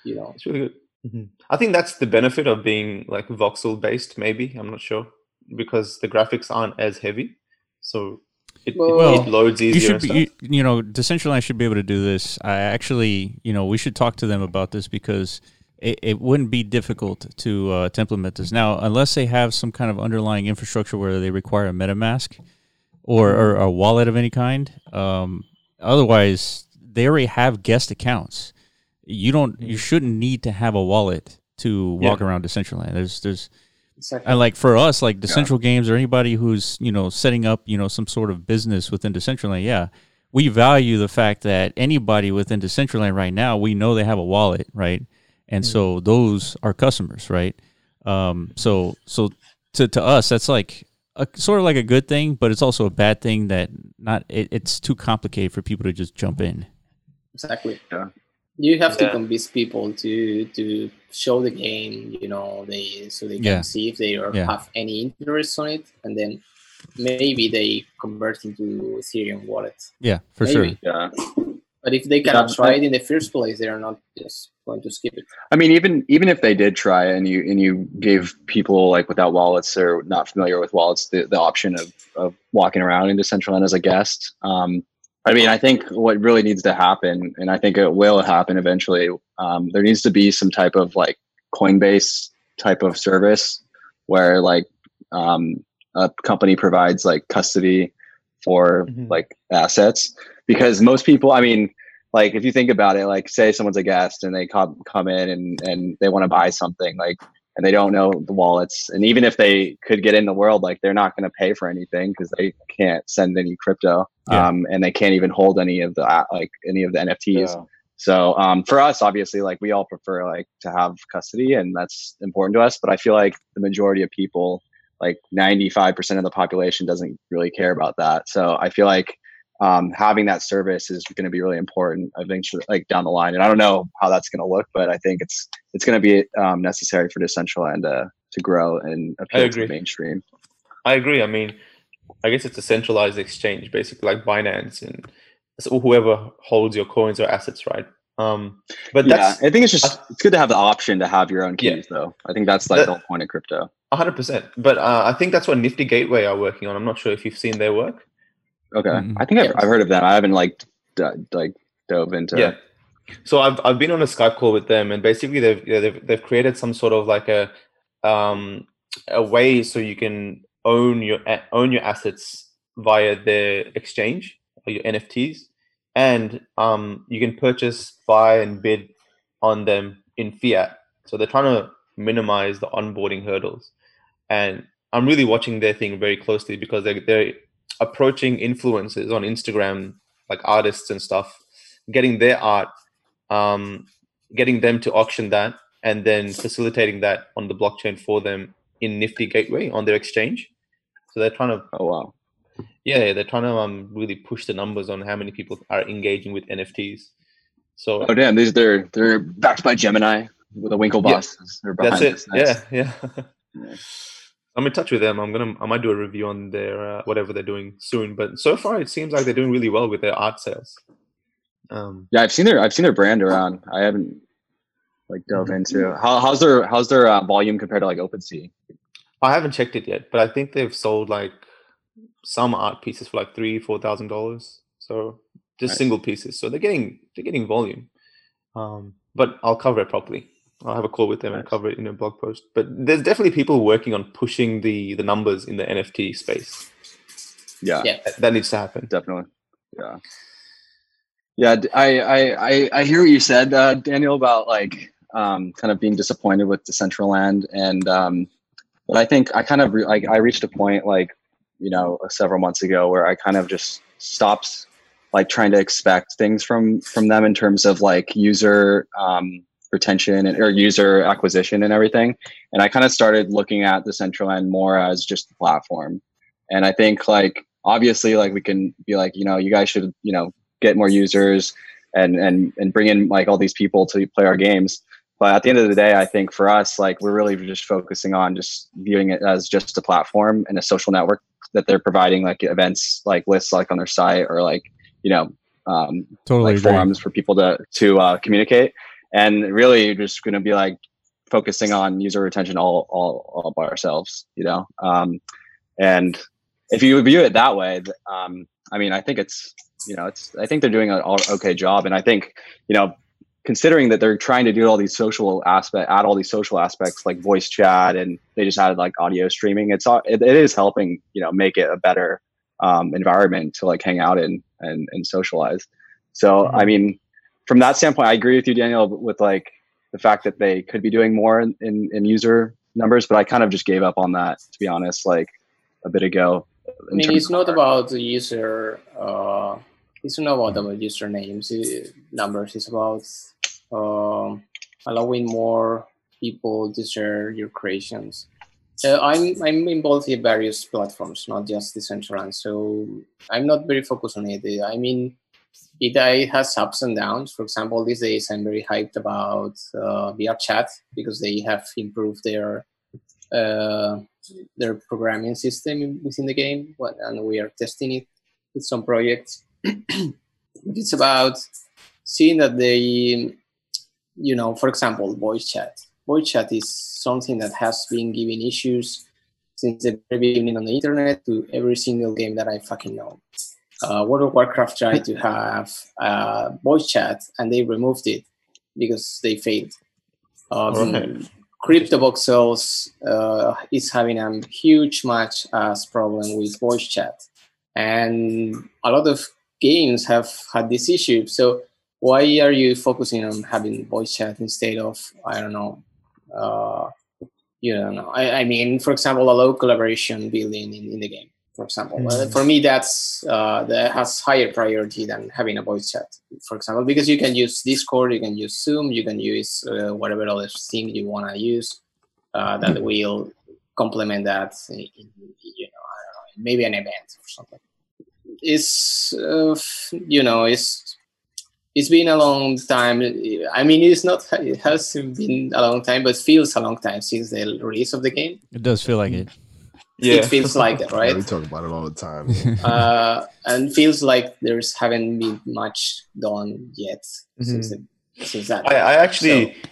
you know, It's really good. I think that's the benefit of being like voxel based. Maybe I'm not sure because the graphics aren't as heavy, so it, it- Well, it loads easier. You should be, stuff. you, you know, Decentraland should be able to do this. I actually, you know, we should talk to them about this because it, it wouldn't be difficult to uh, to implement this now, unless they have some kind of underlying infrastructure where they require a MetaMask or, or a wallet of any kind. Um, otherwise, they already have guest accounts. You don't, you shouldn't need to have a wallet to walk around Decentraland. There's, there's, exactly. and like for us, like Decentral Games or anybody who's you know setting up you know some sort of business within Decentraland, yeah, we value the fact that anybody within Decentraland right now, we know they have a wallet, right? And so those are customers, right? Um, so so to to us, that's like a sort of like a good thing, but it's also a bad thing that not it, it's too complicated for people to just jump in. Exactly. Yeah. You have to convince people to to show the game, you know, they so they can Yeah. see if they are, Yeah. have any interest on it, and then maybe they convert into Ethereum wallet. Yeah, for Maybe. sure. Yeah. But if they cannot Yeah, try it in the first place, they are not just going to skip it. I mean, even even if they did try and you and you gave people like without wallets or not familiar with wallets the, the option of of walking around in Decentraland as a guest. Um, I mean, I think what really needs to happen, and I think it will happen eventually. Um, there needs to be some type of like Coinbase type of service where like um, a company provides like custody for Mhm. like assets because most people, I mean, like if you think about it, like say someone's a guest and they come come in and and they want to buy something like and they don't know the wallets and even if they could get in the world like they're not going to pay for anything because they can't send any crypto Yeah. um, and they can't even hold any of the uh, like any of the nfts Yeah. so um, for us obviously like we all prefer like to have custody and that's important to us but i feel like the majority of people like 95% of the population doesn't really care about that so i feel like um, having that service is going to be really important eventually like down the line and i don't know how that's going to look but i think it's it's going to be um, necessary for decentraland to, to grow and appeal to the mainstream I agree. I mean, I guess it's a centralized exchange, basically like Binance and so whoever holds your coins or assets, right? Um, but yeah that's i think it's just it's good to have the option to have your own Yeah. keys though i think that's like That- the whole point of crypto hundred percent. But uh, I think that's what Nifty Gateway are working on. I'm not sure if you've seen their work. Okay Mhm. i think I've, Yes. I've heard of them i haven't like d- like dove into Yeah. So I've I've been on a Skype call with them, and basically they've yeah, they've they've created some sort of like a um a way so you can own your own your assets via their exchange or your NFTs, and um you can purchase, buy, and bid on them in fiat. So they're trying to minimize the onboarding hurdles, and I'm really watching their thing very closely because they they're approaching influencers on Instagram, like artists and stuff, getting their art, um, getting them to auction that, and then facilitating that on the blockchain for them in Nifty Gateway on their exchange. So they're trying to, oh wow yeah, they're trying to um, really push the numbers on how many people are engaging with NFTs. So oh damn these they're they're backed by gemini with the Winklevoss. They're that's it. Yeah, yeah. Yeah. I'm in touch with them. I'm gonna, I might do a review on their uh, whatever they're doing soon. But so far, it seems like they're doing really well with their art sales. Um, Yeah, I've seen their I've seen their brand around. I haven't like dove Mm-hmm. into how how's their how's their uh, volume compared to like OpenSea. I haven't checked it yet, but I think they've sold like some art pieces for like three, four thousand dollars. So just Nice. single pieces. So they're getting they're getting volume. Um, but I'll cover it properly. I'll have a call with them and Nice. cover it in a blog post. But there's definitely people working on pushing the the numbers in the NFT space. Yeah, Yeah. That, that needs to happen. definitely. Yeah, yeah. I I I hear what you said, uh, Daniel, about like um, kind of being disappointed with Decentraland, and um, but I think I kind of re- like I reached a point like you know several months ago where I kind of just stopped like trying to expect things from from them in terms of like user um, retention and or user acquisition and everything. And I kind of started looking at Decentraland more as just the platform. And I think like obviously like we can be like you know you guys should you know get more users and and and bring in like all these people to play our games. But at the end of the day, I think for us, like we're really just focusing on just viewing it as just a platform and a social network that they're providing like events like lists like on their site or like you know um, Totally like forums for people to to uh, communicate and really you're just going to be like focusing on user retention all all, all by ourselves you know? Um, and if you view it that way um, i mean i think it's you know it's i think they're doing an all okay job. And i think you know considering that they're trying to do all these social aspect add all these social aspects like voice chat and they just added like audio streaming it's all it, it is helping you know make it a better um, environment to like hang out in and, and socialize. So i mean from that standpoint i agree with you daniel with like the fact that they could be doing more in, in, in user numbers but i kind of just gave up on that to be honest like a bit ago I mean, it's not about the user. Uh, it's not about the usernames uh, numbers. It's about um, allowing more people to share your creations. Uh, I'm I'm involved in various platforms, not just Decentraland. So I'm not very focused on it. I mean, it, it has ups and downs. For example, these days I'm very hyped about uh, VR chat because they have improved their uh, their programming system within the game, and we are testing it with some projects. it's about seeing that they, you know, for example, voice chat. Voice chat is something that has been giving issues since the very beginning on the internet to every single game that I fucking know. Uh, World of Warcraft tried to have uh, voice chat and they removed it because they failed. Um, right. CryptoVoxels uh, is having a huge match as problem with voice chat, and a lot of games have had this issue. So why are you focusing on having voice chat instead of I don't know, uh, you know, I, I, mean, for example, a low collaboration building in, in the game for example. Mm-hmm. For me, that's uh, that has higher priority than having a voice chat, for example, because you can use Discord, you can use Zoom, you can use uh, whatever other thing you want to use uh, that mm-hmm. will complement that. In, you know, know, maybe an event or something. It's uh, you know, it's it's been a long time. I mean, it's not. It has been a long time, but feels a long time since the release of the game. It does feel like it yeah. it feels like it, right? Yeah, we talk about it all the time. uh, and feels like there's haven't been much done yet mm-hmm. since, it, since that. I, I actually, so,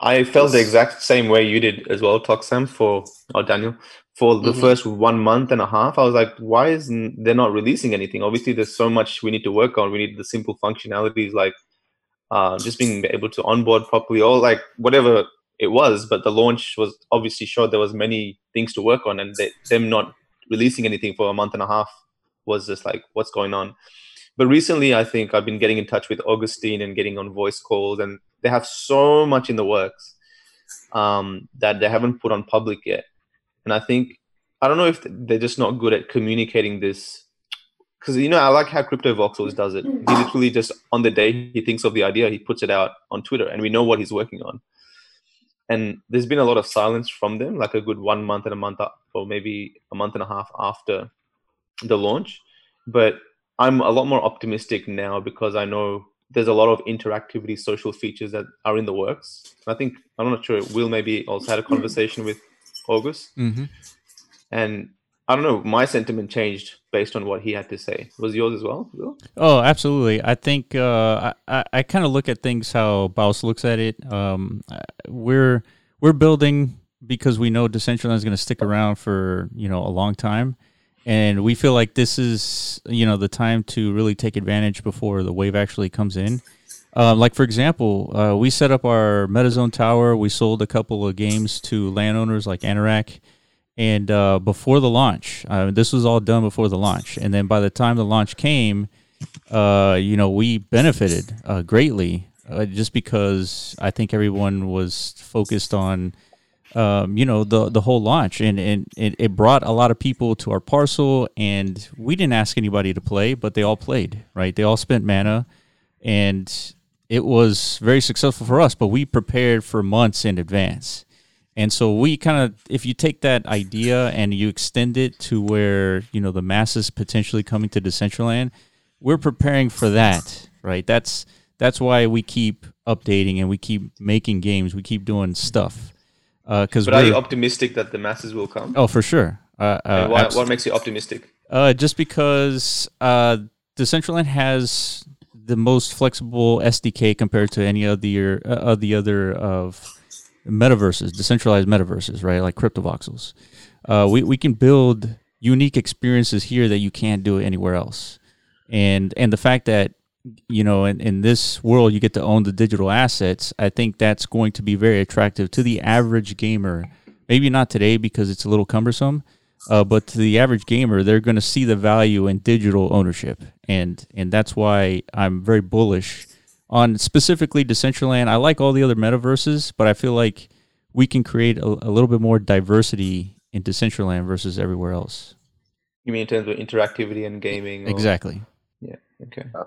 I felt the exact same way you did as well, ToxSam for or Daniel for the mm-hmm. first one month and a half. I was like, why isn't they're not releasing anything? Obviously, there's so much we need to work on. We need the simple functionalities like uh, just being able to onboard properly, or like whatever it was, but the launch was obviously showed there was many things to work on, and they, them not releasing anything for a month and a half was just like, what's going on? But recently, I think I've been getting in touch with Augustine and getting on voice calls, and they have so much in the works um, that they haven't put on public yet. And I think I don't know if they're just not good at communicating this because you know I like how CryptoVoxels does it. He literally just on the day he thinks of the idea, he puts it out on Twitter, and we know what he's working on and there's been a lot of silence from them like a good one month and a month up or maybe a month and a half after the launch. But i'm a lot more optimistic now because i know there's a lot of interactivity social features that are in the works. I think i'm not sure will maybe also had a conversation with august. Mm-hmm. and I don't know. My sentiment changed based on what he had to say. Was yours as well? Will? Oh, absolutely. I think uh, I, I kind of look at things how Baus looks at it. Um, we're we're building because we know Decentraland is going to stick around for you know a long time, and we feel like this is you know the time to really take advantage before the wave actually comes in. Uh, like for example, uh, we set up our MetaZone tower. We sold a couple of games to landowners like Anorak and uh, before the launch, uh, this was all done before the launch. And then by the time the launch came, uh, you know, we benefited uh, greatly uh, just because I think everyone was focused on, um, you know, the the whole launch, and and it, it brought a lot of people to our parcel. And we didn't ask anybody to play, but they all played. Right? They all spent mana, and it was very successful for us. But we prepared for months in advance and so we kind of, if you take that idea and you extend it to where, you know, the masses potentially coming to Decentraland, we're preparing for that, right? That's, that's why we keep updating and we keep making games. We keep doing stuff. Because uh, but are you optimistic that the masses will come? Oh, for sure. Uh, uh, why, what makes you optimistic? Uh, just because uh, Decentraland has the most flexible SDK compared to any of the uh, of the other of metaverses, decentralized metaverses, right? Like CryptoVoxels. Uh, we, we can build unique experiences here that you can't do anywhere else. And and the fact that you know in, in this world you get to own the digital assets, I think that's going to be very attractive to the average gamer. Maybe not today because it's a little cumbersome, uh, but to the average gamer, they're going to see the value in digital ownership, and and that's why I'm very bullish on specifically Decentraland. I like all the other metaverses, but I feel like we can create a, a little bit more diversity in Decentraland versus everywhere else. You mean in terms of interactivity and gaming? Or... Exactly. Yeah. Okay. Uh,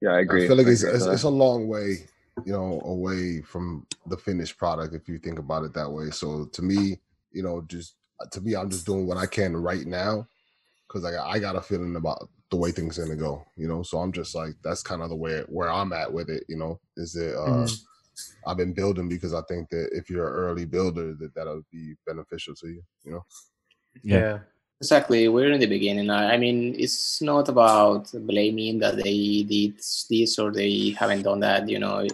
yeah, I agree. I feel like it's, it's, it's, a long way, you know, away from the finished product if you think about it that way. So to me, you know, just to me, I'm just doing what I can right now because I I got a feeling about the way things are gonna go, you know. So I'm just like that's kind of the way where I'm at with it, you know. Is it uh mm-hmm. I've been building because I think that if you're an early builder, that that'll be beneficial to you. You know. Yeah. Exactly. We're in the beginning. I I mean, it's not about blaming that they did this or they haven't done that. You know,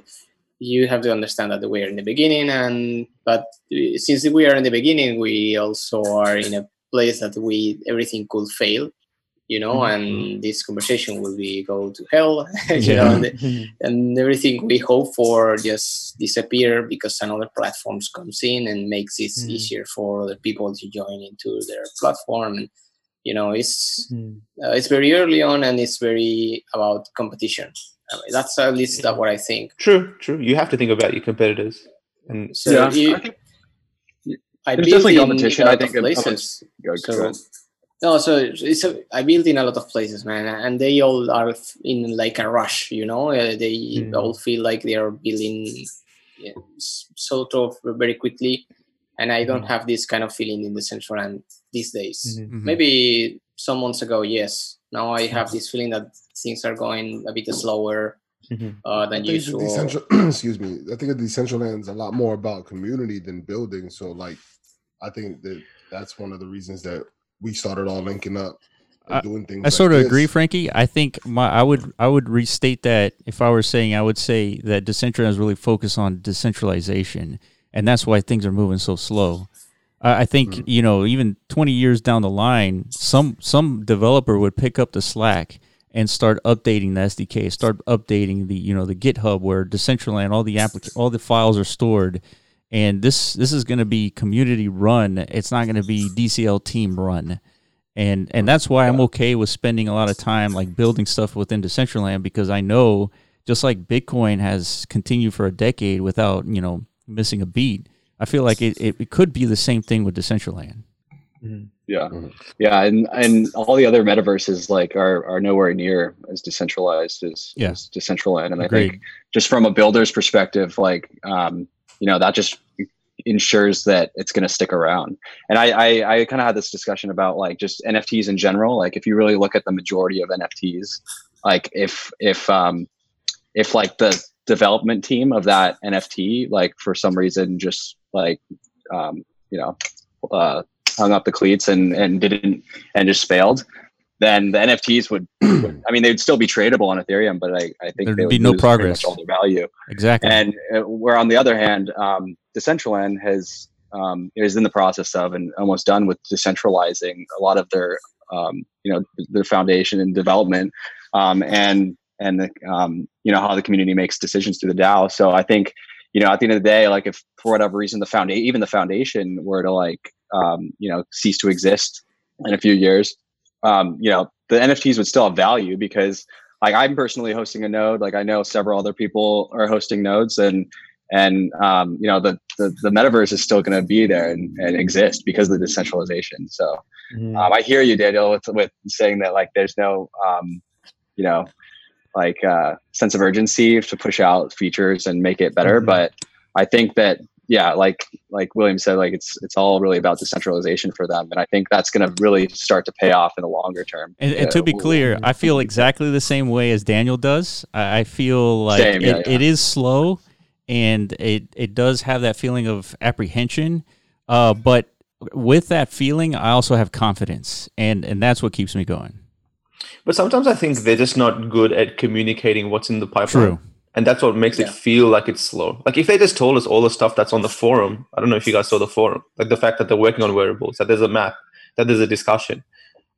you have to understand that we're in the beginning, and but since we are in the beginning, we also are in a place that we everything could fail. You know, and this conversation will be go to hell. you know, and, and everything we hope for just disappear because another platforms comes in and makes it Mhm. easier for other people to join into their platform. And you know it's uh, it's very early on and it's very about competition. I mean, that's at least that what i think. True, true. You have to think about your competitors. And so yeah, you, I think I there's definitely competition, I think, of amongst- places. go, so go ahead. No so it's a, i built in a lot of places man and they all are in like a rush you know uh, they Mm. all feel like they are building yeah, sort of very quickly and i don't have this kind of feeling in Decentraland these days Mhm. maybe some months ago yes now i have this feeling that things are going a bit slower Mhm. uh, than usual decentral, excuse me. I think the Decentraland is a lot more about community than building. So, like, I think that that's one of the reasons that we started all linking up I- doing things. I like sort of agree. Frankie. I think my I would I would restate that if I were saying I would say that Decentraland is really focused on decentralization, and that's why things are moving so slow. I think Mhm. you know even twenty years down the line, some some developer would pick up the slack and start updating the SDK, start updating the you know the GitHub where Decentraland all the applica- all the files are stored, and this this is going to be community run. It's not going to be DCL team run and and that's why I'm okay with spending a lot of time like building stuff within Decentraland because I know just like Bitcoin has continued for a decade without you know missing a beat. I feel like it, it, it could be the same thing with Decentraland. Yeah, Mhm. yeah, and and all the other metaverses like are are nowhere near as decentralized as, Yeah. as Decentraland, and I think just from a builder's perspective, like um, you know, that just ensures that it's going to stick around. And I I, I kind of had this discussion about like just NFTs in general. Like if you really look at the majority of NFTs, like if if um if like the development team of that NFT like for some reason just like um you know uh hung up the cleats and and didn't and just failed, then the NFTs would, would I mean they'd still be tradable on Ethereum, but I, I think There'd they would be no progress. all their value. Exactly. And uh, where on the other hand, um, Decentraland has um, is in the process of and almost done with decentralizing a lot of their um, you know their foundation and development um, and and the, um, you know how the community makes decisions through the DAO. So I think you know at the end of the day, like if for whatever reason the foundation even the foundation were to like um, you know cease to exist in a few years, um, you know the NFTs would still have value because like I'm personally hosting a node. Like I know several other people are hosting nodes, and and um, you know the, the the metaverse is still going to be there and, and exist because of the decentralization. So um, I hear you, Daniel, with with saying that like there's no um, you know like uh, sense of urgency to push out features and make it better. Mhm. But I think that yeah, like like William said, like it's it's all really about decentralization for them, and I think that's going to really start to pay off in the longer term. And, and to be clear, I feel exactly the same way as Daniel does. I, I feel like Same, yeah, yeah. it is slow, and it it does have that feeling of apprehension. Uh, but with that feeling, I also have confidence, and and that's what keeps me going. But sometimes I think they're just not good at communicating what's in the pipeline. True. And that's what makes Yeah. it feel like it's slow. Like if they just told us all the stuff that's on the forum, I don't know if you guys saw the forum, like the fact that they're working on wearables, that there's a map, that there's a discussion,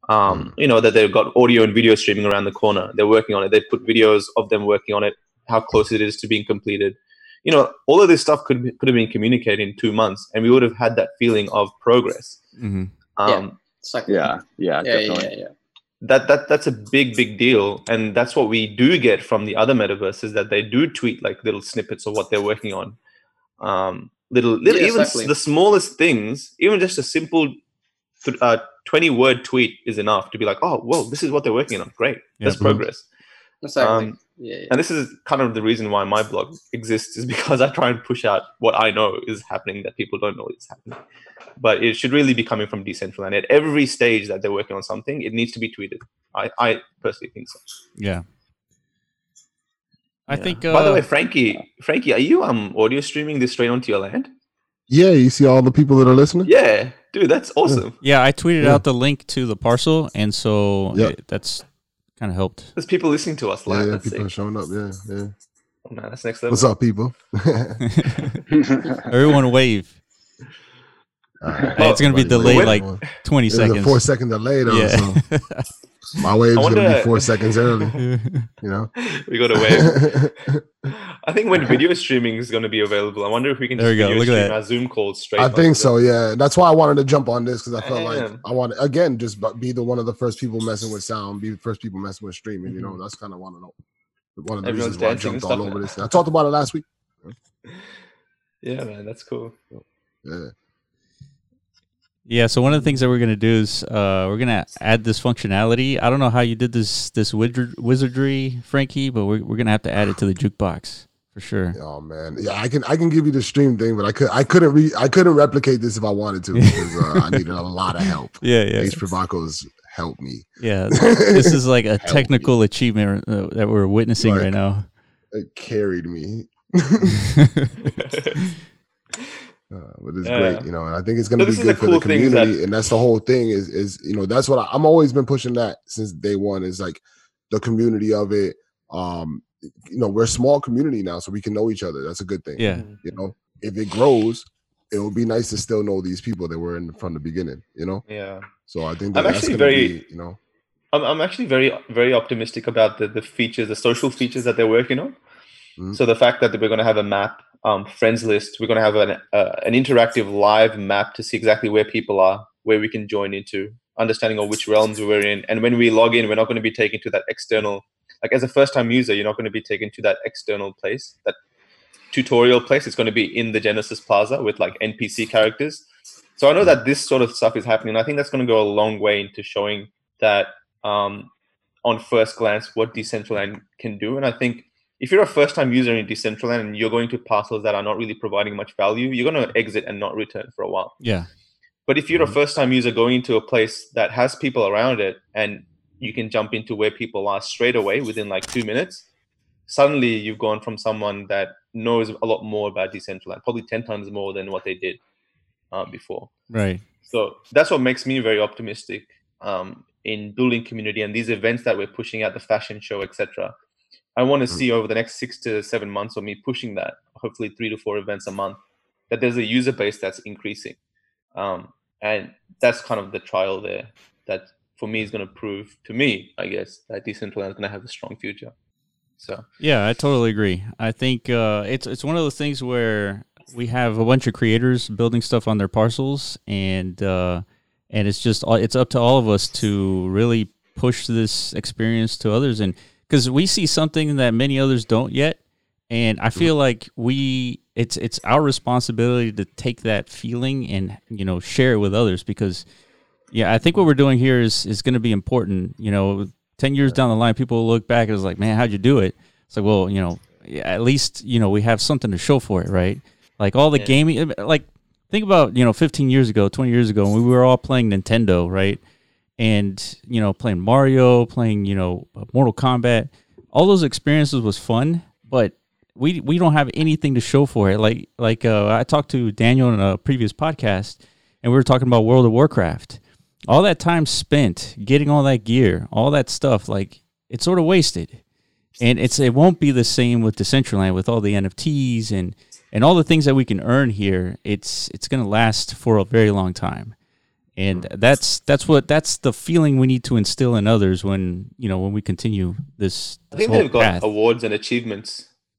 um, you know, that they've got audio and video streaming around the corner. They're working on it. They put videos of them working on it, how close it is to being completed. You know, all of this stuff could be, could have been communicated in two months, and we would have had that feeling of progress. hmm Um, Exactly. Yeah, yeah, Yeah, yeah, definitely. yeah, yeah. That that that's a big big deal and that's what we do get from the other metaverses that they do tweet like little snippets of what they're working on um little, little Yeah, even exactly. the smallest things even just a simple th- uh, 20 word tweet is enough to be like oh well this is what they're working on great that's Yeah. progress Exactly. Um, yeah, yeah. and this is kind of the reason why my blog exists is because i try and push out what i know is happening that people don't know is happening but it should really be coming from decentraland at every stage that they're working on something it needs to be tweeted i, I personally think so Yeah. I Yeah. think. Uh, By the way, Frankie, Frankie, are you um audio streaming this straight onto your land? Yeah, you see all the people that are listening. Yeah, dude, that's awesome. yeah, I tweeted Yeah. out the link to the parcel, and so Yeah. it- that's kind of helped. There's people listening to us live. yeah, that's people are showing up. Yeah, yeah. Oh, man, that's next level. What's up, people? Everyone wave. Alright. Hey, it's gonna be delayed like 20 There's a seconds. four second delay though, yeah. so my wave's gonna be four seconds early. You know. we got to wave. I think when video streaming is going to be available, I wonder if we can There just we go, look at that. Zoom calls straight. I think the- so. Yeah, that's why I wanted to jump on this because I felt like I want to again just bu- be the one of the first people messing with sound, be the first people messing with streaming. You know, mm-hmm. that's kind of one of the one of the Everyone's reasons why I jumped all over now. this. I talked about it last week. Yeah, man, that's cool. Yeah. Yeah, so one of the things that we're gonna do is uh, we're gonna add this functionality. I don't know how you did this this wizardry, Frankie, but we're we're gonna have to add it to the jukebox for sure. Oh man, yeah, I can I can give you the stream thing, but I could I couldn't re I couldn't replicate this if I wanted to because uh, I needed a lot of help. Yeah, yeah, Ace Pravacos helped me. yeah. This is like a Help me. technical achievement uh, that we're witnessing Like- right now. It carried me. Uh, but it's Yeah. great, you know, and I think it's going to So be good for cool the thing is that- community, and that's the whole thing. Is is you know that's what I, I'm always been pushing that since day one. Is like the community of it. Um, you know, we're a small community now, so we can know each other. That's a good thing. yeah, You know, if it grows, it would be nice to still know these people that were in from the beginning. You know, Yeah, so I think that I'm that's actually going to very- be, you know, I'm I'm actually very very optimistic about the the features, the social features that they're working on. Mhm. So the fact that we're going to have a map, um, friends list, we're going to have an uh, an interactive live map to see exactly where people are, where we can join into, understanding of which realms we're in, and when we log in, we're not going to be taken to that external. Like as a first time user, you're not going to be taken to that external place, that tutorial place. It's going to be in the Genesis Plaza with like NPC characters. So I know that this sort of stuff is happening. I think that's going to go a long way into showing that um, on first glance what Decentraland can do. And I think if you're a first time user in Decentraland and you're going to parcels that are not really providing much value, you're going to exit and not return for a while. yeah, But if you're a Mhm. first time user going into a place that has people around it and you can jump into where people are straight away within like two minutes, suddenly you've gone from someone that knows a lot more about Decentraland, probably 10 times more than what they did uh, before. right. So that's what makes me very optimistic um, in building community and these events that we're pushing out, the fashion show, etc. I want to Mm. see over the next six to seven months of me pushing that, hopefully three to four events a month, that there's a user base that's increasing. Um, and that's kind of the trial there that for me is going to prove to me, I guess, that Decentraland is going to have a strong future. So Yeah, I totally agree. I think uh, it's it's one of those things where we have a bunch of creators building stuff on their parcels, and uh, and it's just it's up to all of us to really push this experience to others, and because we see something that many others don't yet, and I feel mm-hmm. like we it's it's our responsibility to take that feeling and you know share it with others because yeah, I think what we're doing here is is going to be important. You know, ten years down the line, people will look back and it's like, man, how'd you do it? It's like, well, you know, yeah, at least you know we have something to show for it, right? Like all the Yeah. gaming, like think about you know 15 years ago, 20 years ago, when we were all playing Nintendo, right? And you know, playing Mario, playing you know Mortal Kombat, all those experiences was fun, but we we don't have anything to show for it. Like like uh, I talked to Daniel in a previous podcast, and we were talking about World of Warcraft. All that time spent getting all that gear, all that stuff, like it's sort of wasted. And it's it won't be the same with Decentraland with all the NFTs and and all the things that we can earn here. It's it's gonna last for a very long time. And that's that's what that's the feeling we need to instill in others when you know when we continue this. I think whole they've got path. awards and achievements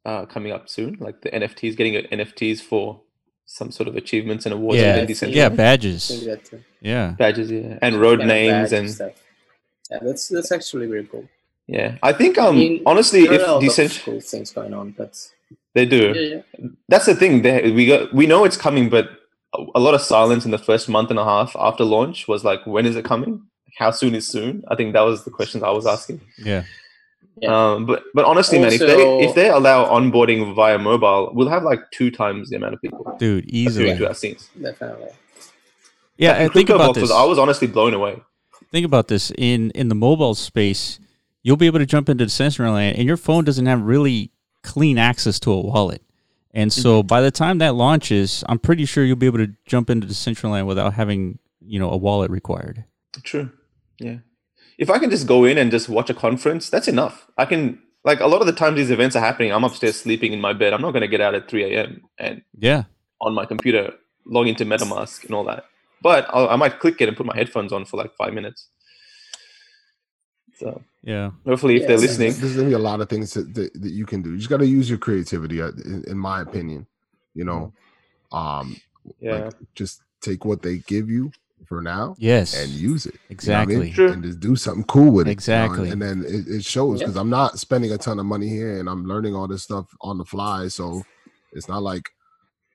uh, coming up soon, like the NFTs, getting NFTs for some sort of achievements and awards Yeah, within I think- yeah, badges. think that, Yeah, badges, yeah, and road kind of names and stuff. Yeah, that's that's actually very cool. yeah. I think um mean, honestly, There if are of Decent cool things going on, but they do, yeah, yeah. that's the thing. They, we got we know it's coming, but a, a lot of silence in the first month and a half after launch was like, when is it coming? How soon is soon? I think that was the questions I was asking. yeah, Yeah. Um, but but honestly, man, if they if they allow onboarding via mobile, we'll have like two times the amount of people dude, easily. to our scenes. definitely. Yeah, Like, and think CryptoVox about was- this. I was honestly blown away. think about this in in the mobile space you'll be able to jump into Decentraland, and your phone doesn't have really clean access to a wallet. And so mm-hmm. by the time that launches, I'm pretty sure you'll be able to jump into Decentraland without having, you know, a wallet required. True. Yeah. If I can just go in and just watch a conference, that's enough. I can like a lot of the times these events are happening. I'm upstairs sleeping in my bed. I'm not going to get out at 3 a.m. and Yeah. on my computer log into MetaMask and all that. But I'll, I might click it and put my headphones on for like five minutes. So Yeah. hopefully, if they're listening, There's gonna be a lot of things that, that, that you can do. You just got to use your creativity, uh, in, in my opinion. You know, um, yeah, like just take what they give you for now Yes. and use it. you know I mean? exactly. And just do something cool with it. you know, Exactly. And, and then it, it shows Yeah. because I'm not spending a ton of money here and I'm learning all this stuff on the fly. So it's not like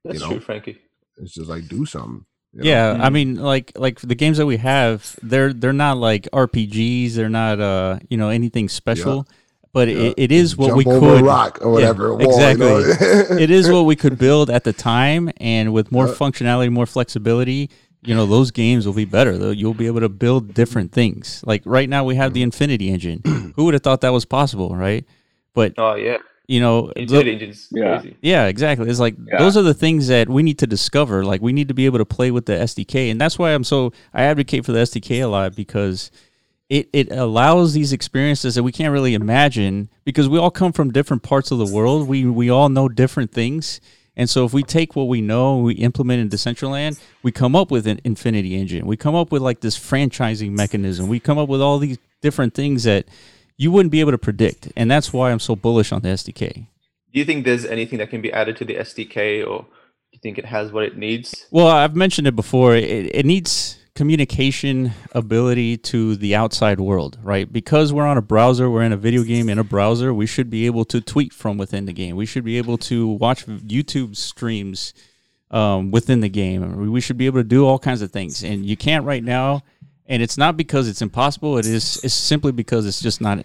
that's know. true, Frankie. it's just like do something. You know? Yeah, I Mm. mean, like like the games that we have, they're they're not like RPGs. They're not uh you know anything special, but Yeah. it, it is what Jump we over could. rock or whatever. a wall, exactly. You know? it is what we could build at the time, and with more Yeah. functionality, more flexibility, you know, those games will be better. Though you'll be able to build different things. Like right now, we have the Infinity Engine. Who would have thought that was possible, right? But Oh yeah, you know, the- Engine's Yeah. yeah, exactly. It's like Yeah. those are the things that we need to discover. Like we need to be able to play with the SDK, and that's why I'm so I advocate for the SDK a lot because it it allows these experiences that we can't really imagine because we all come from different parts of the world. We we all know different things. And so if we take what we know we implement in Decentraland, we come up with an infinity engine. We come up with like this franchising mechanism. We come up with all these different things that you wouldn't be able to predict. And that's why I'm so bullish on the SDK. Do you think there's anything that can be added to the SDK, or do you think it has what it needs? Well, I've mentioned it before. It, it needs communication ability to the outside world, right? Because we're on a browser, we're in a video game in a browser, we should be able to tweet from within the game. We should be able to watch YouTube streams um, within the game. We should be able to do all kinds of things. And you can't right now. And it's not because it's impossible. It is it's simply because it's just not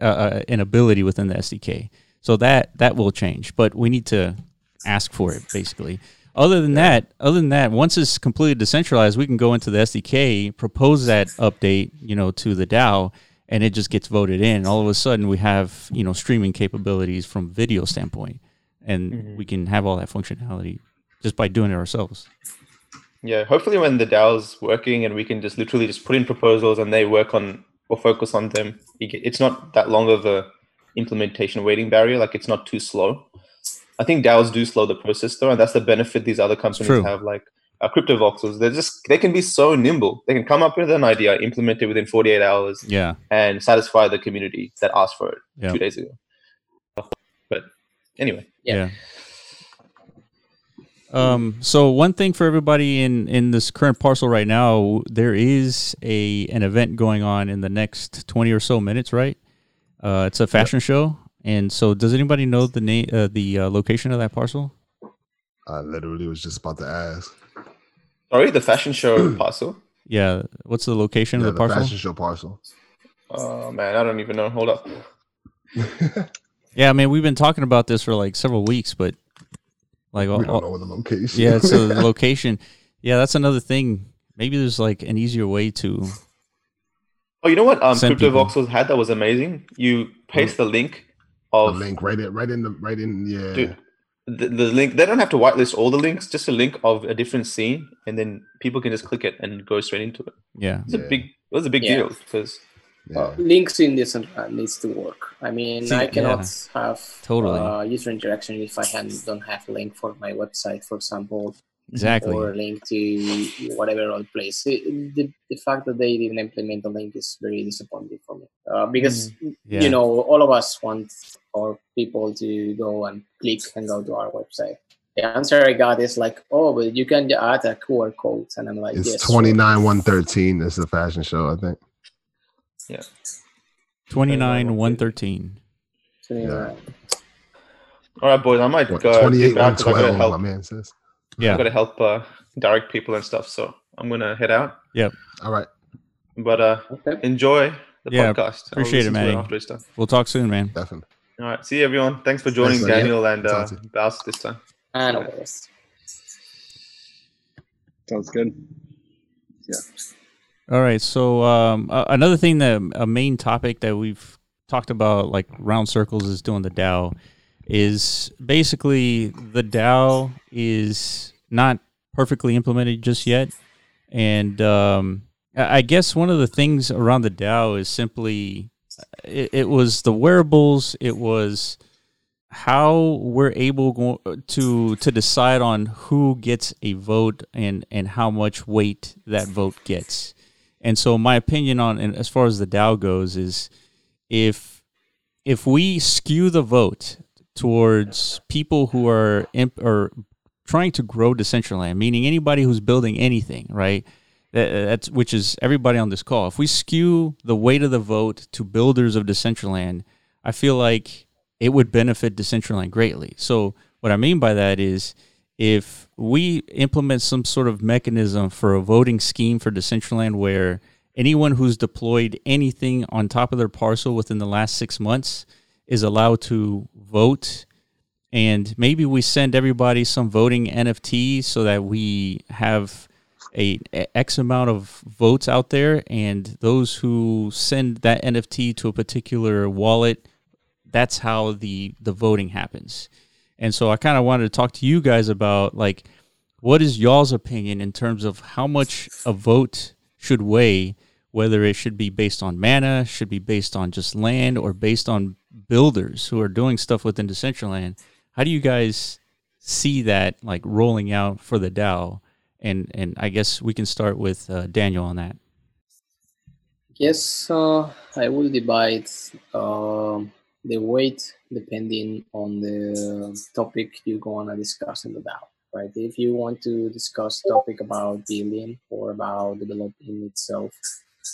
uh, uh, an ability within the SDK. So that that will change, but we need to ask for it basically. Other than that, other than that, once it's completely decentralized, we can go into the SDK, propose that update, you know, to the DAO, and it just gets voted in. All of a sudden, we have you know streaming capabilities from video standpoint, and we can have all that functionality just by doing it ourselves. Yeah, hopefully when the DAO's working and we can just literally just put in proposals and they work on or focus on them, it's not that long of a implementation waiting barrier. Like it's not too slow. I think DAOs do slow the process though, and that's the benefit these other companies have. Like uh, CryptoVoxels, they're just they can be so nimble. They can come up with an idea, implement it within 48 hours, Yeah, and satisfy the community that asked for it Yeah. two days ago. But anyway, yeah. Yeah. Um, so one thing for everybody in in this current parcel right now, there is a an event going on in the next twenty or so minutes, right? Uh, it's a fashion show, and so does anybody know the name, uh, the uh, location of that parcel? I literally was just about to ask. sorry, the fashion show parcel. Yeah, what's the location Yeah, of the the parcel? fashion show parcel. Oh man, I don't even know. Hold up. Yeah, I mean we've been talking about this for like several weeks, but like, all, we uh, don't all- know the location. yeah, so the location. Yeah, that's another thing. Maybe there's like an easier way to. Oh, you know what? Um, Send people. CryptoVoxels had that was amazing. You paste hmm. the link the of link right in, right in the, right in. Yeah, Dude, the, the link. They don't have to whitelist all the links. Just a link of a different scene, and then people can just click it and go straight into it. Yeah, It's a big. It was a big Yeah. deal because yeah. Uh, links in this uh, needs to work. I mean, See, I cannot yeah. have Totally. uh, user interaction if I don't have a link for my website, for example, exactly. or a link to whatever other place. It- the, the fact that they didn't implement the link is very disappointing for me uh, because Yeah. you know all of us want our people to go and click and go to our website. The answer I got is like, oh, but you can add a QR code, and I'm like, It's yes, twenty nine one thirteen. It's the fashion show, I think. Yeah. Twenty nine one thirteen. sure. Yeah. All right, boys. I might What, go. Twenty eight get back one 'cause I gotta. My man says. Yeah. I Yeah, gotta help uh, direct people and stuff. So I'm gonna head out. Yep. All right, But uh, Okay. enjoy the Yeah, podcast. I'll appreciate it, listen to after it's done. we'll talk soon, man. definitely. All right. See you, everyone. Thanks for joining, Thanks, man. Daniel and uh, Baus this time. And all. Sounds good. All right. So um, uh, another thing that a main topic that we've talked about, like round circles, is doing the DAO. is basically the DAO is not perfectly implemented just yet, and um, I guess one of the things around the DAO is simply it, it was the wearables. It was how we're able to to decide on who gets a vote and and how much weight that vote gets. And so my opinion on as far as the DAO goes is if if we skew the vote towards people who are imp, or trying to grow Decentraland, meaning anybody who's building anything, right? That's which is everybody on this call. If we skew the weight of the vote to builders of Decentraland, I feel like it would benefit Decentraland greatly. So what I mean by that is if we implement some sort of mechanism for a voting scheme for Decentraland where anyone who's deployed anything on top of their parcel within the last six months is allowed to vote and maybe we send everybody some voting NFTs so that we have a, a X amount of votes out there, and those who send that NFT to a particular wallet, that's how the the voting happens. And so I kind of wanted to talk to you guys about like what is y'all's opinion in terms of how much a vote should weigh, whether it should be based on mana, should be based on just land, or based on builders who are doing stuff within Decentraland. How do you guys see that like rolling out for the DAO? and and I guess we can start with uh, Daniel on that. Yes, uh, I will divide uh, the weight depending on the topic you're going to discuss in the DAO. Right? If you want to discuss topic about building or about developing itself,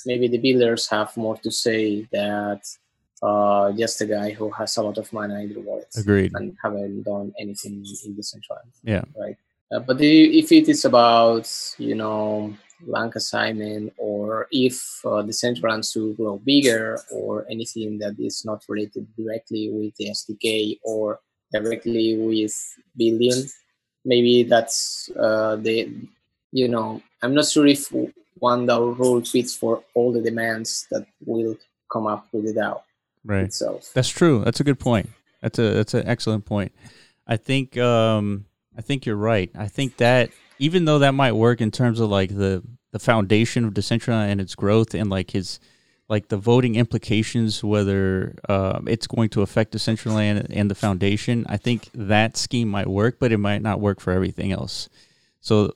maybe the builders have more to say that uh, just a guy who has a lot of money in the wallet. Agreed. And haven't done anything in the central. Yeah. Right. Uh, but if it is about, you know, land assignment or if uh, the central wants to grow bigger or anything that is not related directly with the SDK or directly with building, maybe that's uh, the, you know, I'm not sure if one DAO rule fits for all the demands that will come up with the DAO right. itself. That's true. That's a good point. That's a that's an excellent point. I think um, I think you're right. I think that even though that might work in terms of like the the foundation of Decentraland and its growth and like his like the voting implications, whether um, it's going to affect Decentraland and the foundation, I think that scheme might work, but it might not work for everything else. So,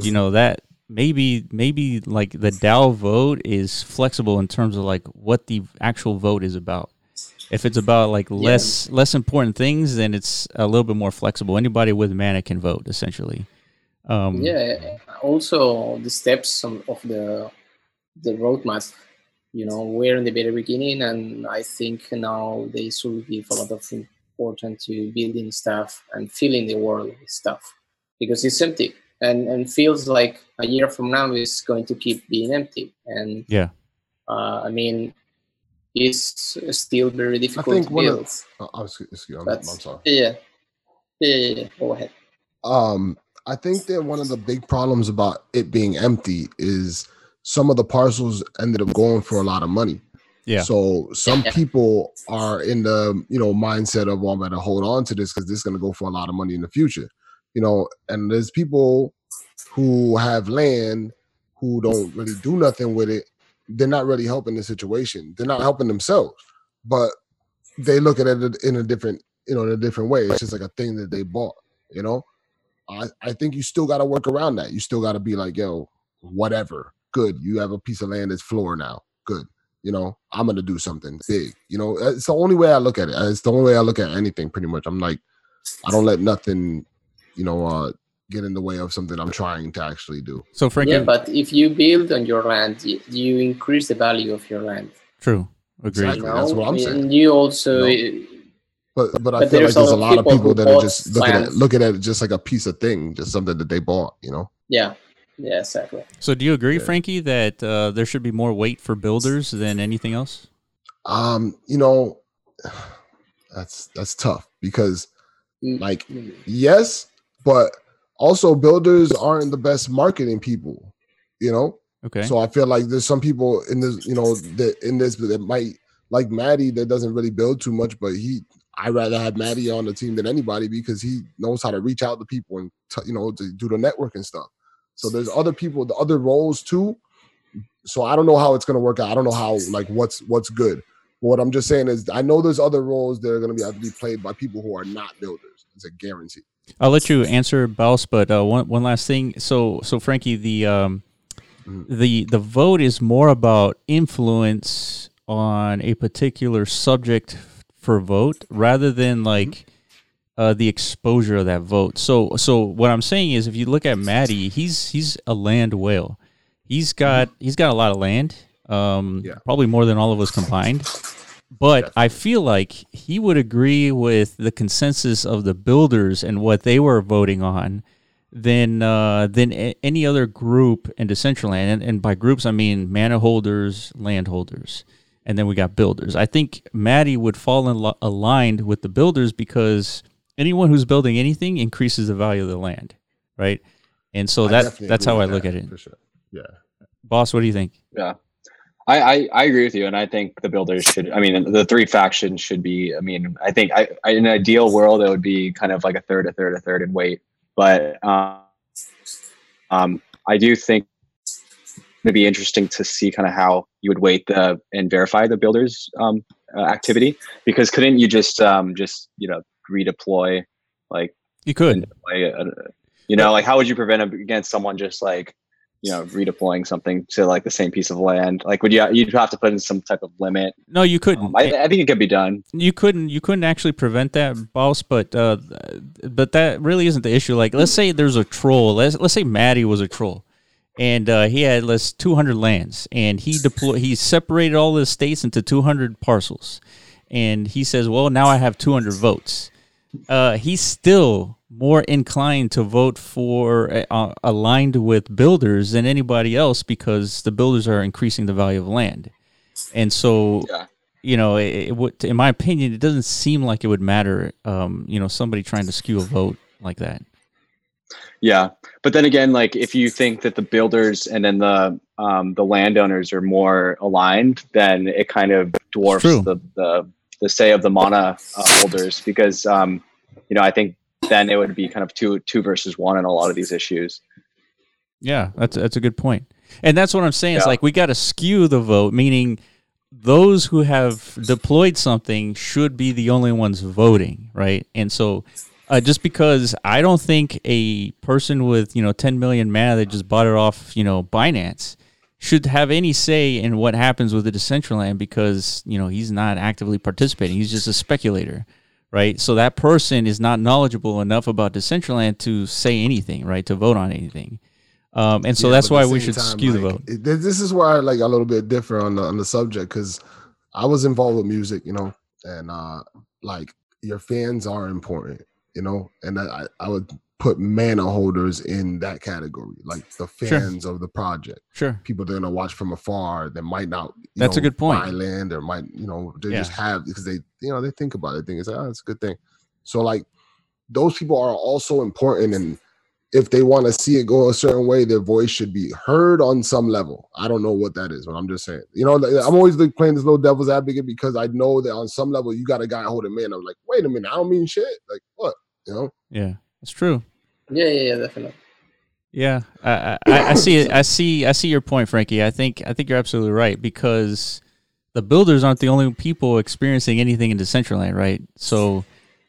you know that maybe maybe like the DAO vote is flexible in terms of like what the actual vote is about. If it's about like less yeah. less important things, then it's a little bit more flexible. Anybody with mana can vote, essentially. Um, yeah. Also, the steps of the the roadmap. You know, we're in the very beginning, and I think now they should give a lot of important to building stuff and filling the world with stuff because it's empty and and feels like a year from now is going to keep being empty. And yeah, uh, I mean, it's still very difficult to build. Of, oh, oh, excuse, excuse, I'm, I'm, sorry. Yeah. yeah, yeah, yeah. Go ahead. Um, I think that one of the big problems about it being empty is some of the parcels ended up going for a lot of money. Yeah. So some yeah. people are in the you know mindset of well, I'm going to hold on to this because this is going to go for a lot of money in the future. You know, and there's people who have land who don't really do nothing with it they're not really helping the situation. They're not helping themselves, but they look at it in a different, you know, in a different way. It's just like a thing that they bought, you know. I, I think you still got to work around that. You still got to be like, yo, whatever, good. You have a piece of land that's floor now, good. You know, I'm gonna do something big. You know, it's the only way I look at it. It's the only way I look at anything. Pretty much, I'm like, I don't let nothing, you know, uh, get in the way of something I'm trying to actually do. So, Frank, yeah, but if you build on your land, you increase the value of your land. True, agreed. Exactly. You know? That's what I'm saying. And you also. You know? But, but I but feel like there's a lot of people that are just looking at looking at it just like a piece of thing, just something that they bought, you know. Yeah, yeah, exactly. So, do you agree, yeah. Frankie, that uh, there should be more weight for builders than anything else? Um, you know, that's that's tough because, mm, like, mm. yes, but also builders aren't the best marketing people, you know. Okay. So I feel like there's some people in this, you know, that in this that might like Maddie that doesn't really build too much, but he I'd rather have Matty on the team than anybody because he knows how to reach out to people and t- you know to do the networking stuff. So there's other people, the other roles too. So I don't know how it's gonna work out. I don't know how like what's what's good. But what I'm just saying is I know there's other roles that are gonna be have to be played by people who are not builders. It's a guarantee. I'll let you answer, Baus, but uh, one one last thing. So so Frankie, the um, Mhm. the the vote is more about influence on a particular subject for vote rather than like uh, the exposure of that vote. So so what I'm saying is, if you look at Maddie, he's he's a land whale. He's got he's got a lot of land. Um, Yeah. probably more than all of us combined. But I feel like he would agree with the consensus of the builders and what they were voting on than uh, than a- any other group in Decentraland. And, and by groups, I mean mana holders, landholders, and then we got builders. I think Maddie would fall in lo- aligned with the builders because anyone who's building anything increases the value of the land, right? And so I that that's how I look that, at it. for sure. Yeah. Baus, what do you think? Yeah. I, I, I agree with you, and I think the builders should. I mean, the three factions should be. I mean, I think I, I in an ideal world it would be kind of like a third, a third, a third, and weight. But um, um, I do think it'd be interesting to see kind of how you would weight the and verify the builders um, uh, activity. Because couldn't you just um, just you know redeploy like You could. and deploy a, you know like how would you prevent against someone just like you know redeploying something to like the same piece of land? Like would you you'd have to put in some type of limit? No, you couldn't. um, I, I think it could be done. You couldn't you couldn't actually prevent that Baus but uh but that really isn't the issue. Like let's say there's a troll. Let's let's say maddie was a troll and uh, he had let's 200 lands and he deployed he separated all the states into 200 parcels and he says well now i have 200 votes uh, he's still more inclined to vote for uh, aligned with builders than anybody else because the builders are increasing the value of land and so Yeah. you know, it, it would, in my opinion, it doesn't seem like it would matter. Um, you know, somebody trying to skew a vote like that. Yeah but then again like if you think that the builders and then the um, the landowners are more aligned then it kind of dwarfs the, the the say of the mana uh, holders because um, you know i think then it would be kind of two two versus one in a lot of these issues Yeah, that's that's a good point, and that's what I'm saying. It's Yeah. like we got to skew the vote, meaning those who have deployed something should be the only ones voting, right? And so, uh, just because I don't think a person with you know 10 million mana that just bought it off you know Binance should have any say in what happens with the Decentraland because you know he's not actively participating; he's just a speculator. Right, so that person is not knowledgeable enough about Decentraland to say anything, right? To vote on anything. Um, and so Yeah, that's why we should time, skew the vote. it- this is where I like a little bit different on the on the subject because I was involved with music, you know, and uh like your fans are important, you know, and I I would put mana holders in that category, like the Sure. fans of the project. Sure. People they're gonna watch from afar that might not. You That's a good point. Buy land or might you know they Yeah. just have because they you know they think about it. They think it's oh, it's a good thing. So like those people are also important and if they want to see it go a certain way, their voice should be heard on some level. I don't know what that is, but I'm just saying. You know, I'm always like playing this little devil's advocate because I know that on some level you got a guy holding man. I'm like, wait a minute, I don't mean shit. Like what? You know? Yeah, that's true. Yeah, yeah, yeah, definitely. Yeah, I, I, I I see it. I see. I see your point, Frankie. I think I think you're absolutely right because the builders aren't the only people experiencing anything in Decentraland, right? So,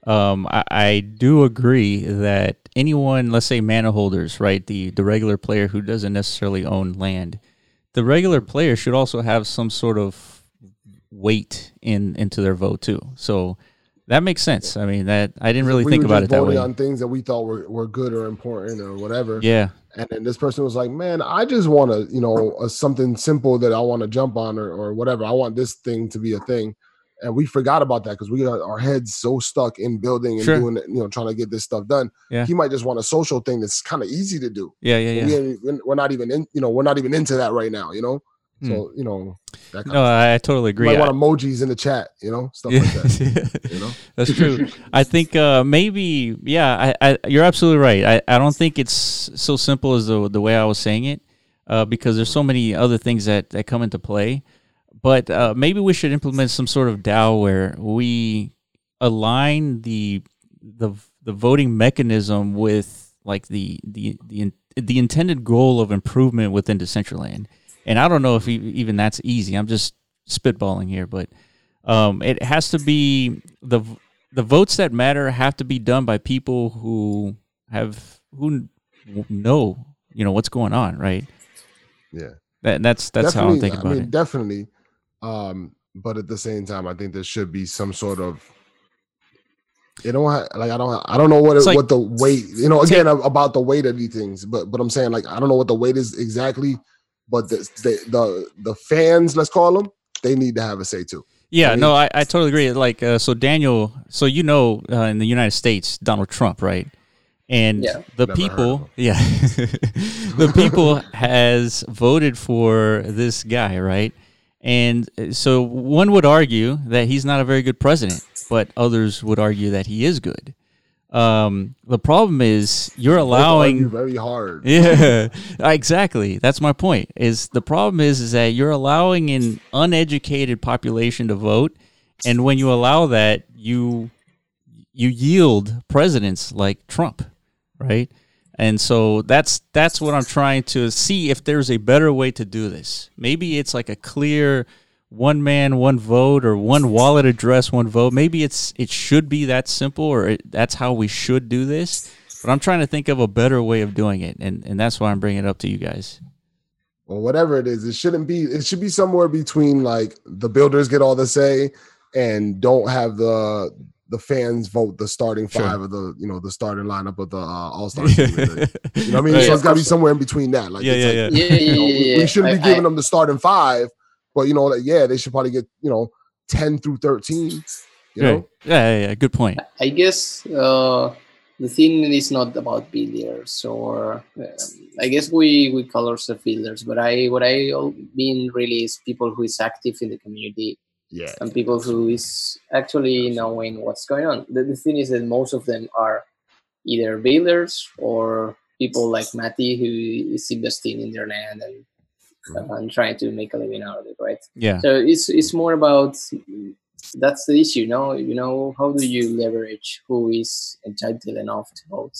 um, I, I do agree that anyone, let's say mana holders, right, the the regular player who doesn't necessarily own land, the regular player should also have some sort of weight in into their vote too. So that makes sense. I mean, that I didn't really We think about it that way. on things that we thought were, were good or important or whatever. Yeah, And then this person was like, "Man, I just want to, you know, a, something simple that I want to jump on or, or whatever. I want this thing to be a thing." And we forgot about that because we got our heads so stuck in building and Sure. doing it, you know, trying to get this stuff done. Yeah. He might just want a social thing that's kind of easy to do. yeah, yeah, yeah. We, we're not even in, you know, we're not even into that right now, you know. Hmm. So you know, that No, I, I totally you agree. might I- want emojis in the chat, you know, stuff yeah, like that. You know, that's true. I think uh, maybe, yeah, I, I, you're absolutely right. I, I don't think it's so simple as the the way I was saying it, uh, because there's so many other things that that come into play. But uh, maybe we should implement some sort of DAO where we align the the the voting mechanism with like the the the the intended goal of improvement within Decentraland. And I don't know if even that's easy. I'm just spitballing here, but um, it has to be the the votes that matter have to be done by people who have who know you know what's going on, right? Yeah, that, that's that's definitely, how I'm thinking about I mean, it. Definitely, um, but at the same time, I think there should be some sort of it don't have, like I don't I don't know what it, like, what the weight you know again take, about the weight of these things but but I'm saying like I don't know what the weight is exactly but the the the, the fans let's call them they need to have a say too. Yeah, no, I, I totally agree. Like, uh, so Daniel, so you know, uh, in the United States, Donald Trump, right? And yeah. the Never people, yeah, the people has voted for this guy, right? And uh, so one would argue that he's not a very good president, but others would argue that he is good. Um, the problem is you're allowing very hard. Yeah, exactly. That's my point. Is the problem is is that you're allowing an uneducated population to vote, and when you allow that, you you yield presidents like Trump, right? And so that's that's what I'm trying to see if there's a better way to do this. Maybe it's like a clear one man, one vote, or one wallet address, one vote. Maybe it's it should be that simple, or it, that's how we should do this. But I'm trying to think of a better way of doing it, and and that's why I'm bringing it up to you guys. Well, whatever it is, it shouldn't be. It should be somewhere between like the builders get all the say, and don't have the the fans vote the starting five sure. of the you know the starting lineup of the uh, All Star team. you know what I mean? Right, so it's got to be somewhere in between that. Like, yeah, yeah, like, yeah. yeah, yeah, know, yeah, We shouldn't I, be giving I, them the starting five, but you know, like, yeah, they should probably get you know ten through thirteen. You know, yeah, yeah, yeah, good point. I guess uh, the thing is not about builders, or um, I guess we we call ourselves builders, but I what I mean really is people who is active in the community. Yeah. And people who is actually knowing what's going on. The, the thing is that most of them are either builders or people like Matty who is investing in their land and mm-hmm. and trying to make a living out of it, right? Yeah. So it's it's more about that's the issue, no? You know, how do you leverage who is entitled enough to vote?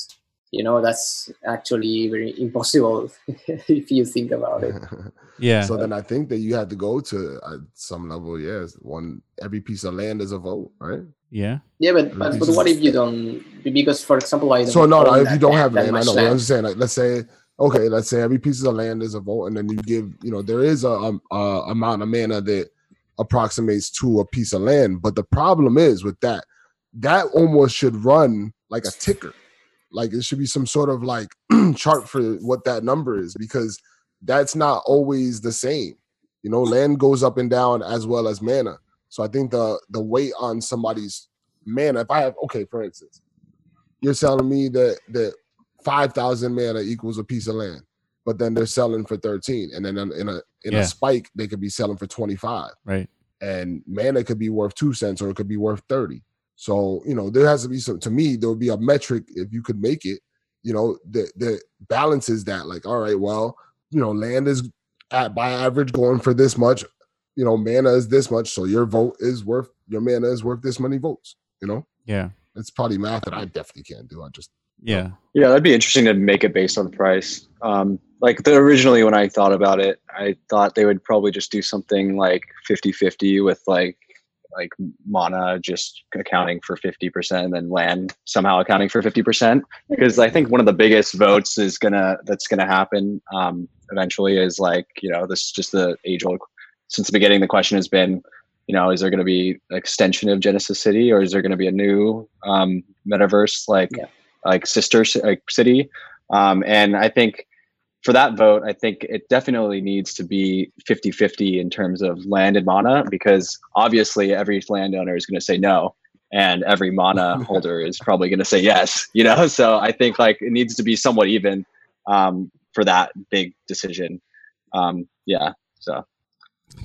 You know, that's actually very impossible if you think about it. yeah. So then I think that you have to go to uh, some level. Yes, one every piece of land is a vote, right? Yeah. Yeah, but but, but what if you don't? Because for example, I don't so no, no if you don't have land, I know. Land. I'm just saying, like, let's say okay, let's say every piece of land is a vote, and then you give, you know, there is a, a, a amount of mana that approximates to a piece of land. But the problem is with that, that almost should run like a ticker. Like it should be some sort of like chart for what that number is because that's not always the same. You know, land goes up and down as well as mana. So I think the the weight on somebody's mana, if I have okay, for instance, you're telling me that that five thousand mana equals a piece of land, but then they're selling for thirteen, and then in a in yeah. a spike they could be selling for twenty five. Right. And mana could be worth two cents, or it could be worth thirty. So you know there has to be some. To me, there would be a metric if you could make it. You know that that balances that. Like, all right, well, you know, land is at by average going for this much. You know, mana is this much, so your vote is worth your mana is worth this many votes. You know. Yeah. It's probably math that I definitely can't do. I just yeah. Yeah, that'd be interesting to make it based on price. Um, like the originally when I thought about it, I thought they would probably just do something like 50-50 with like like mana just accounting for 50% and then land somehow accounting for 50% because i think one of the biggest votes is gonna that's gonna happen um, eventually is like you know this is just the age old since the beginning the question has been you know is there going to be extension of genesis city or is there going to be a new um, metaverse like yeah like sister like city. Um, and I think for that vote, I think it definitely needs to be 50 50 in terms of land and mana, because obviously every landowner is going to say no. And every mana holder is probably going to say yes, you know? So I think like it needs to be somewhat even um, for that big decision. Um, yeah. So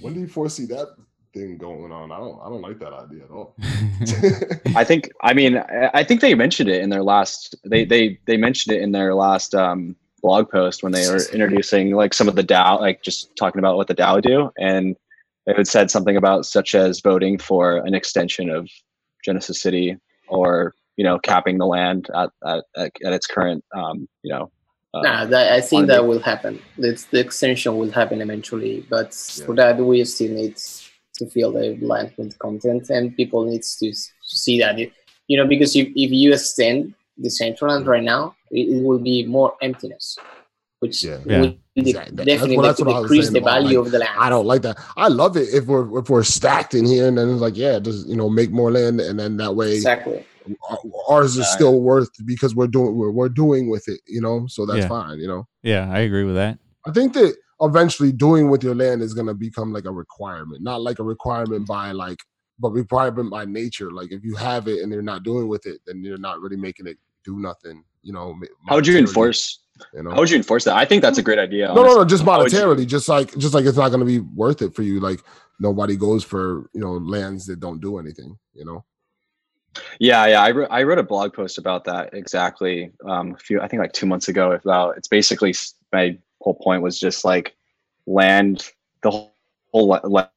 when do you foresee that thing going on. I don't I don't like that idea at all. I think I mean I think they mentioned it in their last they they they mentioned it in their last um, blog post when they were introducing like some of the DAO like just talking about what the DAO do and it had said something about such as voting for an extension of Genesis City or you know capping the land at at, at, at its current um, you know. Uh, nah, that, I think that funding. will happen. It's, the extension will happen eventually, but Yeah. for that we still need to fill the land with content, and people needs to see that. It, you know, because if, if you extend Decentraland right now, it, it will be more emptiness, which Yeah. Yeah. will Exactly. Definitely what- that's what I was decrease the about, value like, of the land. I don't like that. I love it if we're if we're stacked in here, and then it's like, yeah, just you know, make more land, and then that way exactly. ours is Yeah. still worth because we're doing we're, we're doing with it, you know. So that's Yeah. fine, you know. Yeah, I agree with that. I think that eventually doing with your land is gonna become like a requirement, not like a requirement by like, but requirement by nature. Like if you have it and you're not doing with it, then you're not really making it do nothing. You know. How would you enforce? You know. How would you enforce that? I think that's a great idea. No, no, no, just would you- monetarily, just like just like it's not going to be worth it for you. Like nobody goes for you know lands that don't do anything. You know, Yeah, yeah. I, wrote I wrote a blog post about that exactly. Um, a few, I think like two months ago. About it's basically my whole point was just like land the whole, whole le- le-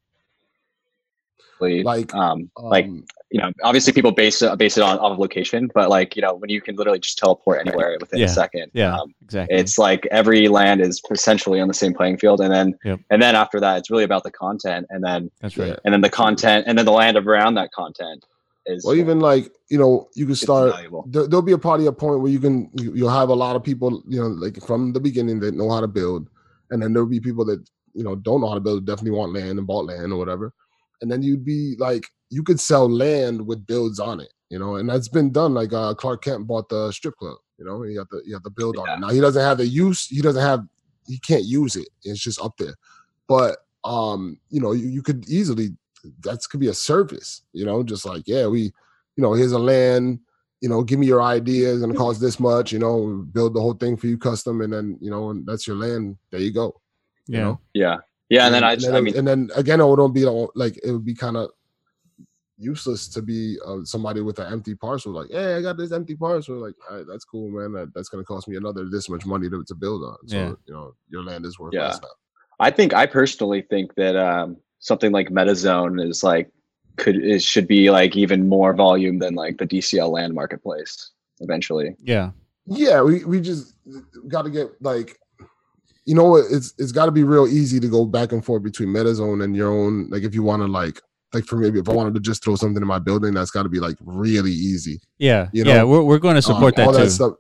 Like, um, like Um, you know, obviously people base it base it on, on location, but like you know, when you can literally just teleport anywhere within Yeah, a second, yeah. um, Exactly. it's like every land is essentially on the same playing field, and then Yep. and then after that, it's really about the content, and then That's right. and then the content, and then the land around that content is Or even like you know, you can start. There, there'll be a party, a point where you can you, you'll have a lot of people, you know, like from the beginning that know how to build, and then there'll be people that you know don't know how to build, definitely want land and bought land or whatever, and then you'd be like you could sell land with builds on it, you know, and that's been done. Like uh, Clark Kent bought the strip club, you know, you have to you have to build on it. Now he doesn't have the use, he doesn't have, he can't use it. It's just up there, but um, you know, you, you could easily that could be a service, you know, just like yeah, we, you know, here's a land, you know, give me your ideas and gonna cost this much, you know, build the whole thing for you custom, and then you know, and that's your land. There you go. Yeah. You know? Yeah, yeah, and then I, and then, I mean, and then again, it would be like- like it would be kind of useless to be uh, somebody with an empty parcel. Like, hey, I got this empty parcel. Like, all right, that's cool, man. That, that's gonna cost me another this much money to, to build on. So Yeah. you know, your land is worth Yeah. less now. I think I personally think that um, something like MetaZone is like could it should be like even more volume than like the DCL land marketplace eventually. Yeah. Yeah, we, we just got to get like, you know what? It's it's got to be real easy to go back and forth between MetaZone and your own. Like, if you want to like, like for maybe if I wanted to just throw something in my building, that's got to be like really easy. Yeah. You yeah. We're, we're going to Um, support all that too. stuff.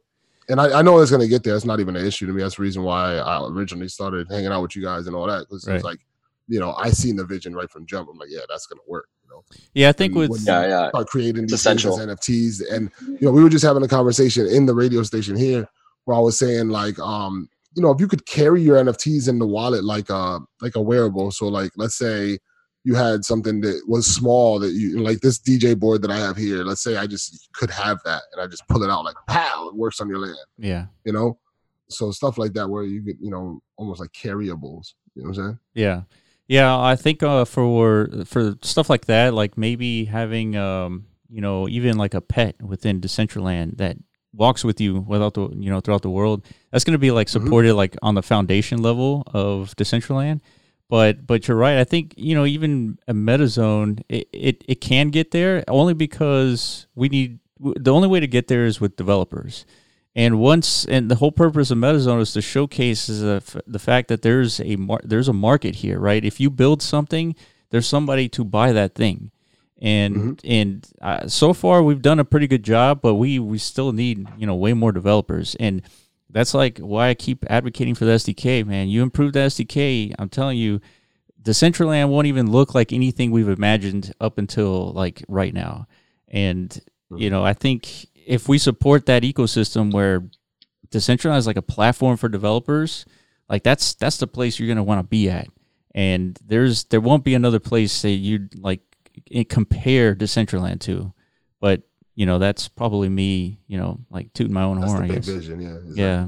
And I, I know it's gonna get there. It's not even an issue to me. That's the reason why I originally started hanging out with you guys and all that. Because Right. it's like, you know, I seen the vision right from jump. I'm like, yeah, that's gonna work. You know, yeah. I think when- with, when Yeah, yeah. start creating It's these things as essential. NFTs. And you know, we were just having a conversation in the radio station here where I was saying like, um, you know, if you could carry your NFTs in the wallet like a like a wearable. So like, let's say you had something that was small that you like this DJ board that I have here. Let's say I just could have that and I just pull it out like pow, it works on your land. yeah. You know, so stuff like that where you get you know almost like carryables. You know what I'm saying? Yeah. Yeah, I think uh, for for stuff like that, like maybe having um, you know, even like a pet within Decentraland that walks with you without the you know throughout the world. That's going to be like Mhm. supported like on the foundation level of Decentraland. But but you're right. I think you know even a MetaZone it, it it can get there only because we need the only way to get there is with developers. And once, and the whole purpose of MetaZone is to showcase is the f- the fact that there's a mar- there's a market here, right? If you build something, there's somebody to buy that thing, and and uh, so far we've done a pretty good job, but we we still need you know way more developers, and that's like why I keep advocating for the SDK, man. You improve the SDK, I'm telling you, the Decentraland won't even look like anything we've imagined up until like right now, and you know I think if we support that ecosystem where Decentraland is like a platform for developers, like that's that's the place you're gonna want to be at. And there's there won't be another place that you'd like i- compare Decentraland to. But you know that's probably me, you know, like tooting my own That's horn. I big vision. Yeah. exactly. Yeah,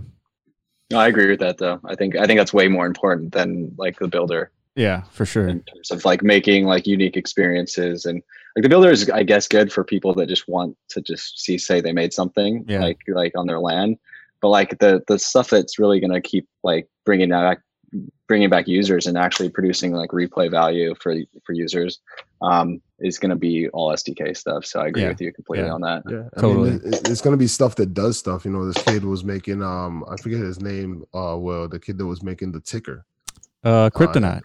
No, I agree with that though. I think I think that's way more important than like the builder yeah, for sure. in terms of like making like unique experiences and like the builder is I guess good for people that just want to just see say they made something Yeah. like like on their land. But like the the stuff that's really gonna keep like bringing back bringing back users and actually producing like replay value for for users um, is going to be all SDK stuff. So I agree Yeah. with you completely Yeah. on that. Yeah, I Totally. mean, it, it's gonna be stuff that does stuff. You know, this kid was making um, I forget his name. Uh, well, the kid that was making the ticker Uh, Kryptonite.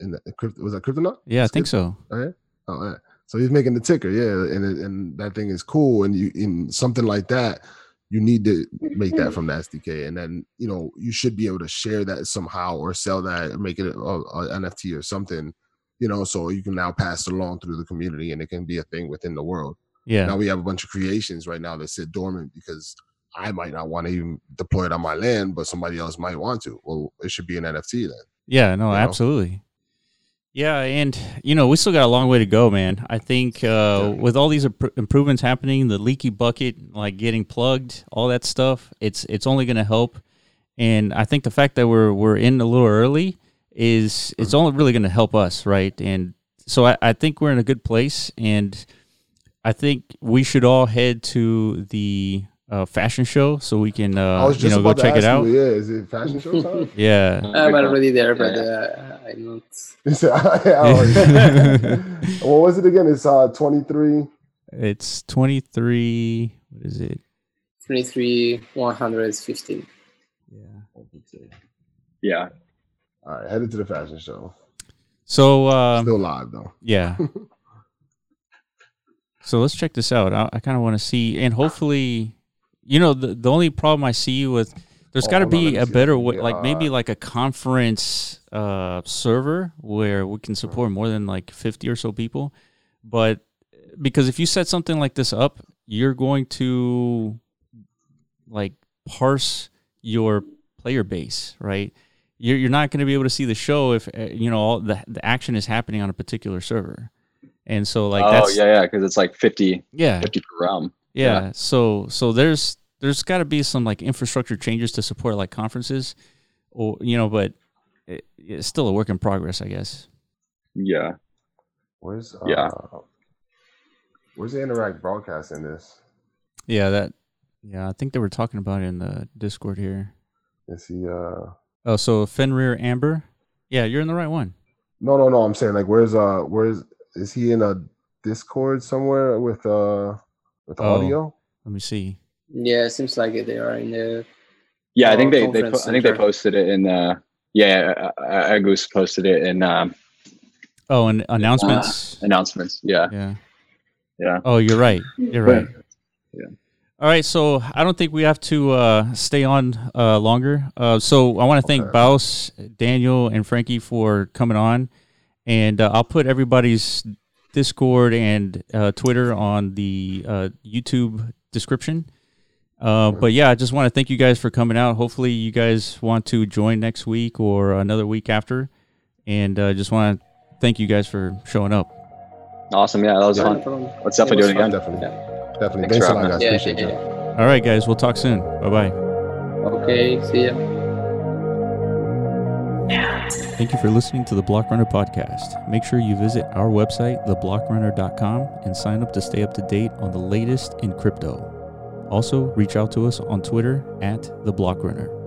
in the was that Kryptonite? Yeah, I think kid? so. Oh, yeah. Oh, yeah. So he's making the ticker, yeah, and and that thing is cool. And you in something like that, you need to make that from the SDK, and then you know you should be able to share that somehow or sell that, or make it a, a NFT or something, you know, so you can now pass it along through the community, and it can be a thing within the world. Yeah. Now we have a bunch of creations right now that sit dormant because I might not want to even deploy it on my land, but somebody else might want to. Well, it should be an NFT then. Yeah, no, you know? absolutely. Yeah, and you know, we still got a long way to go, man. I think uh, with all these improvements happening, the leaky bucket like getting plugged, all that stuff, it's it's only going to help. And I think the fact that we're we're in a little early is it's only really going to help us, right? And so I, I think we're in a good place, and I think we should all head to the uh, fashion show so we can uh, you know, know go check it out. You, yeah, is it fashion show time? Yeah. I'm already there, but uh, I'm not. He "Oh, what was it again? It's uh 23. It's 23. What is it? 23, 115. Yeah. Yeah. All right, headed to the fashion show. So, um, Still live though. yeah. so let's check this out. I, I kind of want to see, and hopefully, you know, the, the only problem I see with there's got to be a better way, like maybe like a conference uh, server where we can support more than like 50 or so people. But because if you set something like this up, you're going to like parse your player base, right? You're, you're not going to be able to see the show if uh, you know all the the action is happening on a particular server, and so like oh that's yeah, yeah, because it's like 50, yeah 50 per realm. Yeah. Yeah. So so there's there's got to be some like infrastructure changes to support like conferences, or you know, but it, it's still a work in progress, I guess. Yeah. Where's uh, Yeah. Where's the interact broadcast in this? Yeah, that. Yeah, I think they were talking about it in the Discord here. Is he uh Oh, so Fenrir Amber. Yeah, you're in the right one. no no no I'm saying like where's uh where's is he in a Discord somewhere with uh with Oh. audio? Let me see. Yeah, it seems like they are in the. Yeah, I think they, they po- I think they posted it in uh yeah, uh, uh, Agus posted it in um Oh, and announcements. announcements. Yeah. Yeah. Yeah. Oh, you're right. You're right. Yeah. All right, so I don't think we have to uh, stay on uh, longer. Uh, so I want to thank Okay. Baus, Daniel, and Frankie for coming on, and uh, I'll put everybody's Discord and uh, Twitter on the uh, YouTube description. Uh, but yeah, I just want to thank you guys for coming out. Hopefully, you guys want to join next week or another week after, and uh, just want to thank you guys for showing up. Awesome. Yeah, that was No fun. problem. Let's definitely do it again. Definitely. Yeah. Definitely. Thanks Thanks, for a lot, guys. Yeah, Appreciate yeah, you. yeah. All right, guys, we'll talk soon. Bye bye. Okay, see ya. Thank you for listening to the Block Runner podcast. Make sure you visit our website, theblockrunner.com, and sign up to stay up to date on the latest in crypto. Also, reach out to us on Twitter at the Block Runner.